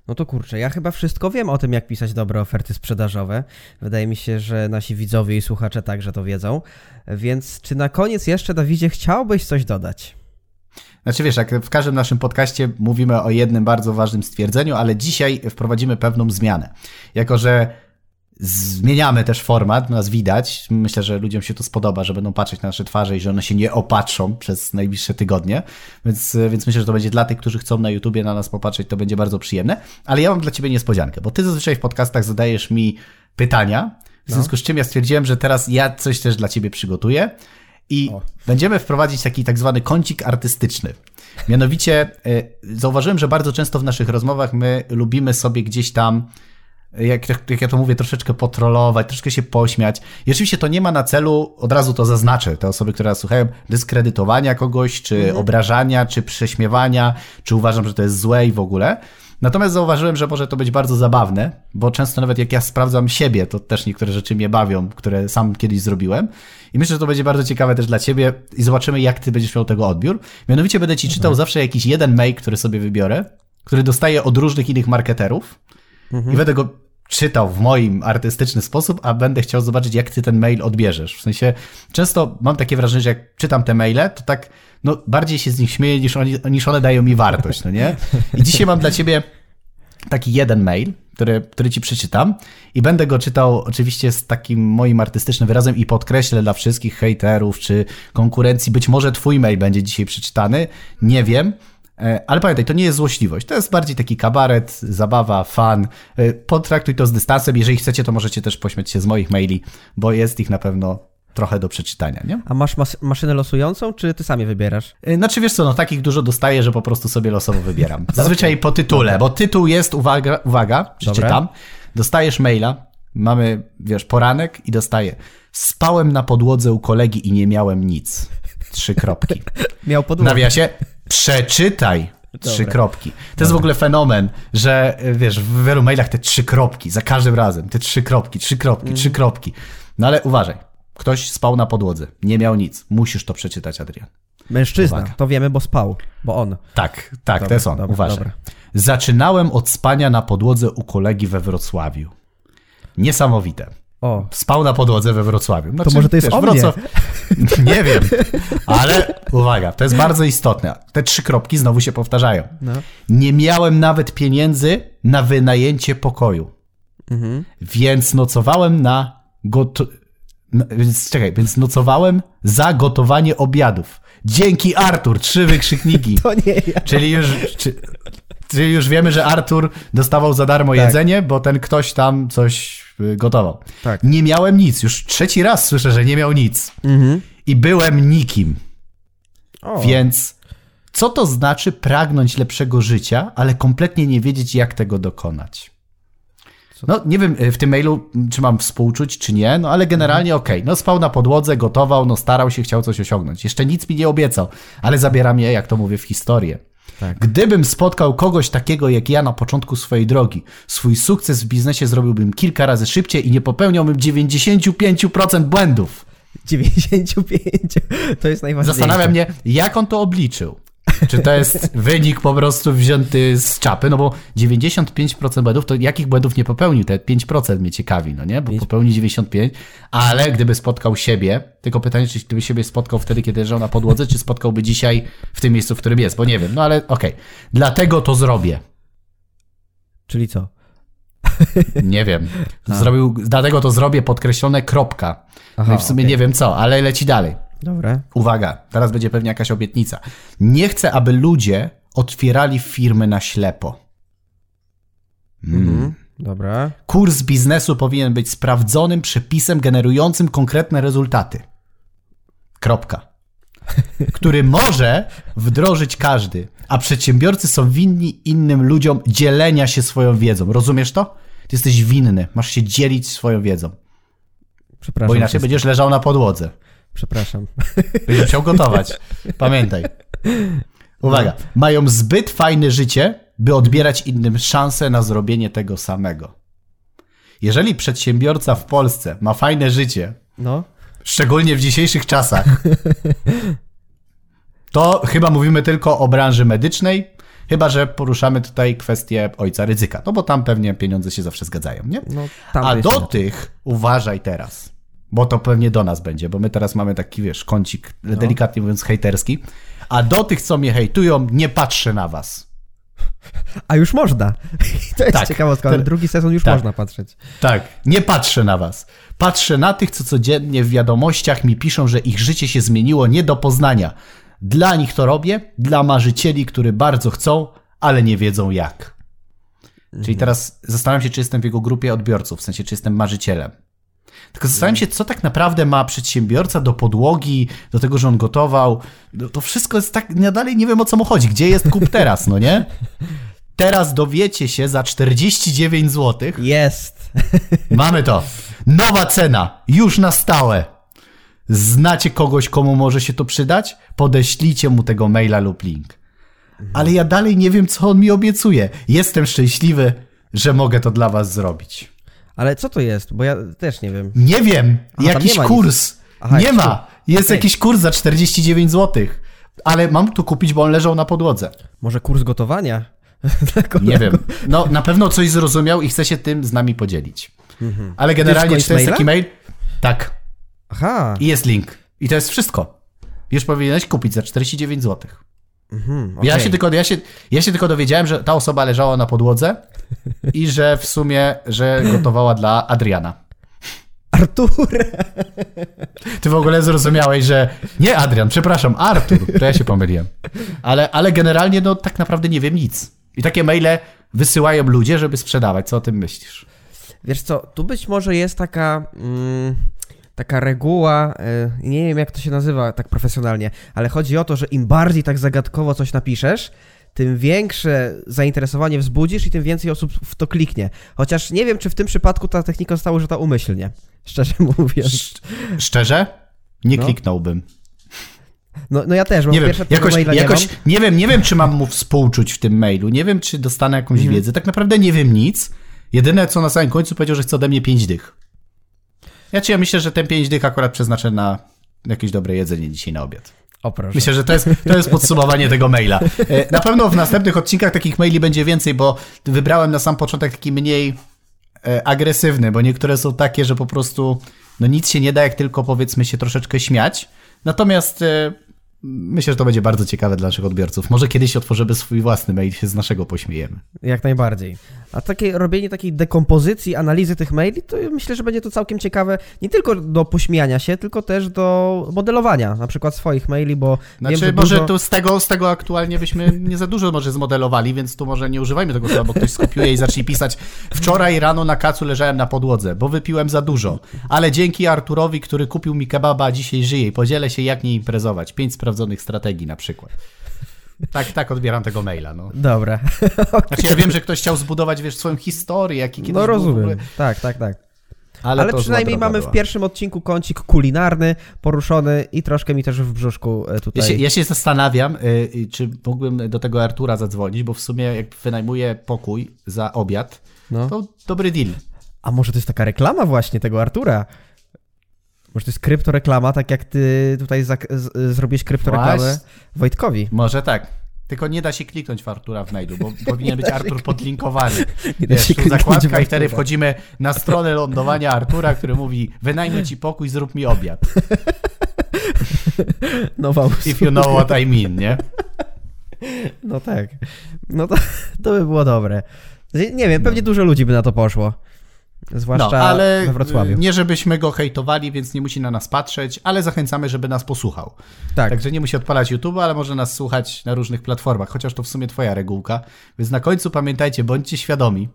No to kurczę, ja chyba wszystko wiem o tym, jak pisać dobre oferty sprzedażowe. Wydaje mi się, że nasi widzowie i słuchacze także to wiedzą. Więc czy na koniec jeszcze, Dawidzie, chciałbyś coś dodać? Znaczy wiesz, jak w każdym naszym podcaście mówimy o jednym bardzo ważnym stwierdzeniu, ale dzisiaj wprowadzimy pewną zmianę. Jako, że Zmieniamy też format, nas widać. Myślę, że ludziom się to spodoba, że będą patrzeć na nasze twarze i że one się nie opatrzą przez najbliższe tygodnie. Więc, więc myślę, że to będzie dla tych, którzy chcą na YouTubie na nas popatrzeć, to będzie bardzo przyjemne. Ale ja mam dla Ciebie niespodziankę, bo Ty zazwyczaj w podcastach zadajesz mi pytania, w związku z czym ja stwierdziłem, że teraz ja coś też dla Ciebie przygotuję. I o. będziemy wprowadzić taki tak zwany kącik artystyczny. Mianowicie y, zauważyłem, że bardzo często w naszych rozmowach my lubimy sobie gdzieś tam jak, jak ja to mówię, troszeczkę potrolować, troszeczkę się pośmiać. I oczywiście to nie ma na celu, od razu to zaznaczę, te osoby, które nas słuchają, dyskredytowania kogoś, czy mhm. obrażania, czy prześmiewania, czy uważam, że to jest złe i w ogóle. Natomiast zauważyłem, że może to być bardzo zabawne, bo często nawet jak ja sprawdzam siebie, to też niektóre rzeczy mnie bawią, które sam kiedyś zrobiłem. I myślę, że to będzie bardzo ciekawe też dla ciebie i zobaczymy, jak ty będziesz miał tego odbiór. Mianowicie będę ci czytał mhm. zawsze jakiś jeden mail, który sobie wybiorę, który dostaję od różnych innych marketerów i będę go czytał w moim artystyczny sposób, a będę chciał zobaczyć, jak ty ten mail odbierzesz. W sensie, często mam takie wrażenie, że jak czytam te maile, to tak, no, bardziej się z nich śmieję, niż, oni, niż one dają mi wartość, no nie? I dzisiaj mam dla ciebie taki jeden mail, który, który ci przeczytam i będę go czytał oczywiście z takim moim artystycznym wyrazem i podkreślę dla wszystkich hejterów czy konkurencji, być może twój mail będzie dzisiaj przeczytany, nie wiem, ale pamiętaj, to nie jest złośliwość, to jest bardziej taki kabaret, zabawa, fan. E, Potraktuj to z dystansem, jeżeli chcecie, to możecie też pośmiać się z moich maili, bo jest ich na pewno trochę do przeczytania, nie? A masz mas- maszynę losującą, czy ty sami wybierasz? E, Znaczy wiesz co, no takich dużo dostaję, że po prostu sobie losowo wybieram. Zazwyczaj po tytule, bo tytuł jest, uwaga, uwaga przeczytam, dostajesz maila, mamy, wiesz, poranek i dostaję spałem na podłodze u kolegi i nie miałem nic. Trzy kropki. Miał podłogę. nawiasie przeczytaj. Trzy Dobra. kropki. To jest w ogóle fenomen, że wiesz, w wielu mailach te trzy kropki, za każdym razem, te trzy kropki, trzy kropki, trzy kropki. No ale uważaj, ktoś spał na podłodze, nie miał nic. Musisz to przeczytać, Adrian. Mężczyzna, Uwaga. to wiemy, bo spał, bo on. Tak, tak, to Dobra, jest on. dobra, Uważaj. dobra. Zaczynałem od spania na podłodze u kolegi we Wrocławiu. Niesamowite. O, Spał na podłodze we Wrocławiu. Znaczy, może to jest o mnie? Nie wiem, ale uwaga, to jest bardzo istotne. Te trzy kropki znowu się powtarzają. no. Nie miałem nawet pieniędzy na wynajęcie pokoju, Mhm. więc nocowałem na goto... na- Więc czekaj, więc nocowałem za gotowanie obiadów. Dzięki Artur, trzy wykrzykniki. To nie ja. Czyli już, czy, czyli już wiemy, że Artur dostawał za darmo Tak. jedzenie, bo ten ktoś tam coś gotował. Tak. Nie miałem nic. Już trzeci raz słyszę, że nie miał nic. Mhm. I byłem nikim. O, Więc co to znaczy pragnąć lepszego życia, ale kompletnie nie wiedzieć, jak tego dokonać? No, nie wiem y, w tym mailu, czy mam współczuć, czy nie, no ale generalnie okej. No, spał na podłodze, gotował, no, starał się, chciał coś osiągnąć. Jeszcze nic mi nie obiecał, ale zabiera mnie, jak to mówię, w historię. Tak. Gdybym spotkał kogoś takiego jak ja na początku swojej drogi, swój sukces w biznesie zrobiłbym kilka razy szybciej i nie popełniałbym 95% błędów. 95. To jest najważniejsze. Zastanawia mnie, jak on to obliczył. Czy to jest wynik po prostu wzięty z czapy? No bo 95% błędów, to jakich błędów nie popełnił? Te 5% mnie ciekawi, no nie? Bo popełnił 95, ale gdyby spotkał siebie, tylko pytanie, czy gdyby siebie spotkał wtedy, kiedy leżał na podłodze, czy spotkałby dzisiaj w tym miejscu, w którym jest, bo nie wiem, no ale okej. Dlatego to zrobię. Czyli co? Nie wiem. Zrobił, dlatego to zrobię podkreślone kropka. no Aha, i w sumie okej. nie wiem co, ale leci dalej. Dobra. Uwaga, teraz będzie pewnie jakaś obietnica. Nie chcę, aby ludzie otwierali firmy na ślepo. Mhm. Dobra. Kurs biznesu powinien być sprawdzonym przepisem generującym konkretne rezultaty. Kropka. Który może wdrożyć każdy, a przedsiębiorcy są winni innym ludziom dzielenia się swoją wiedzą. Rozumiesz to? Ty jesteś winny, masz się dzielić swoją wiedzą, Przepraszam. bo inaczej wszystkich. będziesz leżał na podłodze. Przepraszam. Będziesz musiał gotować. Pamiętaj. Uwaga. Mają zbyt fajne życie, by odbierać innym szansę na zrobienie tego samego. Jeżeli przedsiębiorca w Polsce ma fajne życie, No. szczególnie w dzisiejszych czasach, to chyba mówimy tylko o branży medycznej, chyba że poruszamy tutaj kwestię ojca ryzyka, no bo tam pewnie pieniądze się zawsze zgadzają, nie? No, A do tych uważaj teraz, bo to pewnie do nas będzie, bo my teraz mamy taki, wiesz, kącik, No. delikatnie mówiąc, hejterski. A do tych, co mnie hejtują, nie patrzę na was. A już można. To jest Tak. ciekawostka, ale drugi sezon już tak. można patrzeć. Tak, nie patrzę na was. Patrzę na tych, co codziennie w wiadomościach mi piszą, że ich życie się zmieniło nie do poznania. Dla nich to robię, dla marzycieli, którzy bardzo chcą, ale nie wiedzą jak. Czyli teraz zastanawiam się, czy jestem w jego grupie odbiorców, w sensie, czy jestem marzycielem. Tylko zastanawiam się, co tak naprawdę ma przedsiębiorca do podłogi, do tego, że on gotował. No, To wszystko jest tak, ja dalej nie wiem o co mu chodzi. Gdzie jest kup teraz, no nie? Teraz dowiecie się za 49 zł. Jest. Mamy to. Nowa cena, już na stałe. Znacie kogoś, komu może się to przydać? Podeślijcie mu tego maila lub link. Ale ja dalej nie wiem, co on mi obiecuje. Jestem szczęśliwy, że mogę to dla was zrobić. Ale co to jest? Bo ja też nie wiem. Nie wiem, Aha, jakiś nie kurs. Aha, nie ma. kurs. Jest Okej. jakiś kurs za 49 zł. Ale mam tu kupić, bo on leżał na podłodze. Może kurs gotowania? Nie wiem. No, na pewno coś zrozumiał i chce się tym z nami podzielić. Mhm. Ale generalnie, czy to jest taki mail? Tak. Aha. I jest link. I to jest wszystko. Już powinieneś kupić za 49 zł. Mhm, okay. ja, się tylko, ja, się, ja się tylko dowiedziałem, że ta osoba leżała na podłodze i że w sumie, że gotowała dla Adriana. Artur. Ty w ogóle zrozumiałeś, że nie Adrian, przepraszam, Artur. To ja się pomyliłem. Ale, ale generalnie no tak naprawdę nie wiem nic. I takie maile wysyłają ludzie, żeby sprzedawać. Co o tym myślisz? Wiesz co, tu być może jest taka... Mm taka reguła, y, nie wiem jak to się nazywa tak profesjonalnie, ale chodzi o to, że im bardziej tak zagadkowo coś napiszesz, tym większe zainteresowanie wzbudzisz i tym więcej osób w to kliknie. Chociaż nie wiem, czy w tym przypadku ta technika została użyta umyślnie, szczerze mówiąc. Szczerze? Nie no. kliknąłbym. No, no ja też, bo nie wiem, jakoś, jakoś, nie, nie, wiem, nie wiem, czy mam mu współczuć w tym mailu, nie wiem, czy dostanę jakąś mhm. wiedzę, tak naprawdę nie wiem nic. Jedyne, co na samym końcu powiedział, że chce ode mnie pięć dych. Ja ci ja myślę, że ten pięć dych akurat przeznaczę na jakieś dobre jedzenie dzisiaj na obiad. O, proszę. Myślę, że to jest, to jest podsumowanie tego maila. E, na pewno w następnych odcinkach takich maili będzie więcej, bo wybrałem na sam początek taki mniej e, agresywny, bo niektóre są takie, że po prostu no nic się nie da, jak tylko powiedzmy się troszeczkę śmiać. Natomiast e, Myślę, że to będzie bardzo ciekawe dla naszych odbiorców. Może kiedyś otworzymy swój własny mail i się z naszego pośmiejemy. Jak najbardziej. A takie robienie takiej dekompozycji, analizy tych maili, to myślę, że będzie to całkiem ciekawe nie tylko do pośmiania się, tylko też do modelowania na przykład swoich maili, bo Znaczy, wiem, może dużo... tu z tego, z tego aktualnie byśmy nie za dużo może zmodelowali, więc tu może nie używajmy tego słowa, bo ktoś skopiuje i zacznie pisać wczoraj rano na kacu leżałem na podłodze, bo wypiłem za dużo, ale dzięki Arturowi, który kupił mi kebaba, dzisiaj żyje i podzielę się jak nie imprezować. Pięć sprawdzonych strategii na przykład. Tak, tak odbieram tego maila. No. Dobra. Znaczy ja wiem, że ktoś chciał zbudować, wiesz, swoją historię, jaki kiedyś No rozumiem. Ogóle... Tak, tak, tak. Ale, Ale przynajmniej mamy była. w pierwszym odcinku kącik kulinarny poruszony i troszkę mi też w brzuszku e, tutaj. Ja się, ja się zastanawiam, y, czy mógłbym do tego Artura zadzwonić, bo w sumie jak wynajmuję pokój za obiad, no. to dobry deal. A może to jest taka reklama właśnie tego Artura? Może to jest kryptoreklama, tak jak ty tutaj zrobiłeś kryptoreklamę Wojtkowi. Może tak. Tylko nie da się kliknąć w Artura w mailu, bo powinien być Artur podlinkowany. Nie da się zakładka i wtedy wchodzimy na stronę lądowania Artura, który mówi wynajmę ci pokój, zrób mi obiad. Nowa usługa. If you know what I mean, nie? No tak. No to, to by było dobre. Nie wiem, pewnie no. dużo ludzi by na to poszło. Zwłaszcza no, ale we Wrocławiu. Nie żebyśmy go hejtowali, więc nie musi na nas patrzeć, ale zachęcamy, żeby nas posłuchał. Tak. Także nie musi odpalać YouTube, ale może nas słuchać na różnych platformach, chociaż to w sumie twoja regułka. Więc na końcu pamiętajcie, bądźcie świadomi,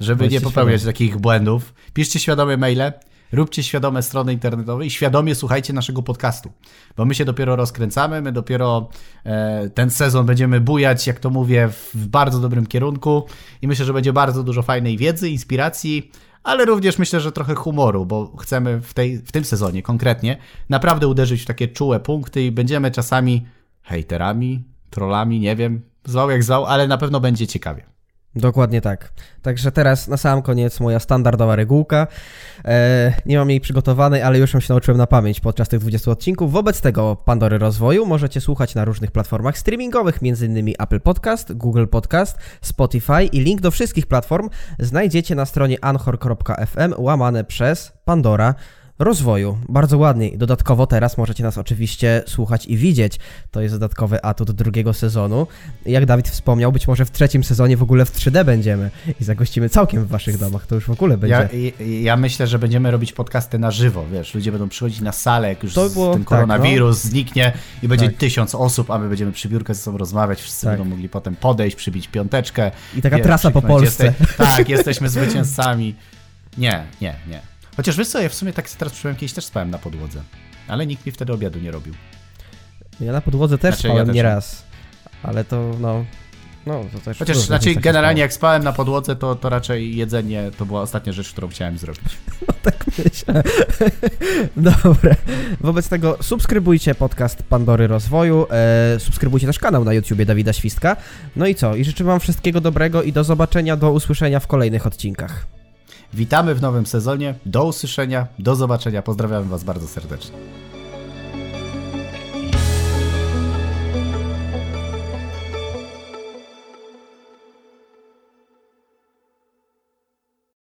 żeby bądźcie nie popełniać świadomi. takich błędów. Piszcie świadome maile, róbcie świadome strony internetowe i świadomie słuchajcie naszego podcastu, bo my się dopiero rozkręcamy, my dopiero e, ten sezon będziemy bujać, jak to mówię, w bardzo dobrym kierunku i myślę, że będzie bardzo dużo fajnej wiedzy, inspiracji, ale również myślę, że trochę humoru, bo chcemy w, tej, w tym sezonie konkretnie naprawdę uderzyć w takie czułe punkty i będziemy czasami hejterami, trollami, nie wiem, zwał jak zwał, ale na pewno będzie ciekawie. Dokładnie tak. Także teraz na sam koniec moja standardowa regułka. E, nie mam jej przygotowanej, ale już ją się nauczyłem na pamięć podczas tych 20 odcinków. Wobec tego Pandory Rozwoju możecie słuchać na różnych platformach streamingowych, m.in. Apple Podcast, Google Podcast, Spotify i link do wszystkich platform znajdziecie na stronie anchor.fm łamane przez Pandora rozwoju. Bardzo ładnie. Dodatkowo teraz możecie nas oczywiście słuchać i widzieć. To jest dodatkowy atut drugiego sezonu. Jak Dawid wspomniał, być może w trzecim sezonie w ogóle w 3D będziemy i zagościmy całkiem w waszych domach. To już w ogóle będzie. Ja, ja myślę, że będziemy robić podcasty na żywo, wiesz. Ludzie będą przychodzić na salę, jak już było, ten koronawirus tak, no. zniknie i będzie tak. tysiąc osób, a my będziemy przy biurkę ze sobą rozmawiać. Wszyscy tak. będą mogli potem podejść, przybić piąteczkę. I taka wiesz, trasa po Polsce. Jeste, tak, jesteśmy zwycięzcami. Nie, nie, nie. Chociaż wiesz co, ja w sumie tak teraz przypomniałem, kiedyś też spałem na podłodze. Ale nikt mi wtedy obiadu nie robił. Ja na podłodze też znaczy, spałem ja nie raz. Ale to no... No, to też Chociaż znaczy, generalnie jak spałem na podłodze, to, to raczej jedzenie to była ostatnia rzecz, którą chciałem zrobić. No tak myślę. Dobra. Wobec tego subskrybujcie podcast Pandory Rozwoju, e, subskrybujcie też kanał na YouTubie Dawida Świstka. No i co? I życzę wam wszystkiego dobrego i do zobaczenia, do usłyszenia w kolejnych odcinkach. Witamy w nowym sezonie. Do usłyszenia, do zobaczenia. Pozdrawiam Was bardzo serdecznie.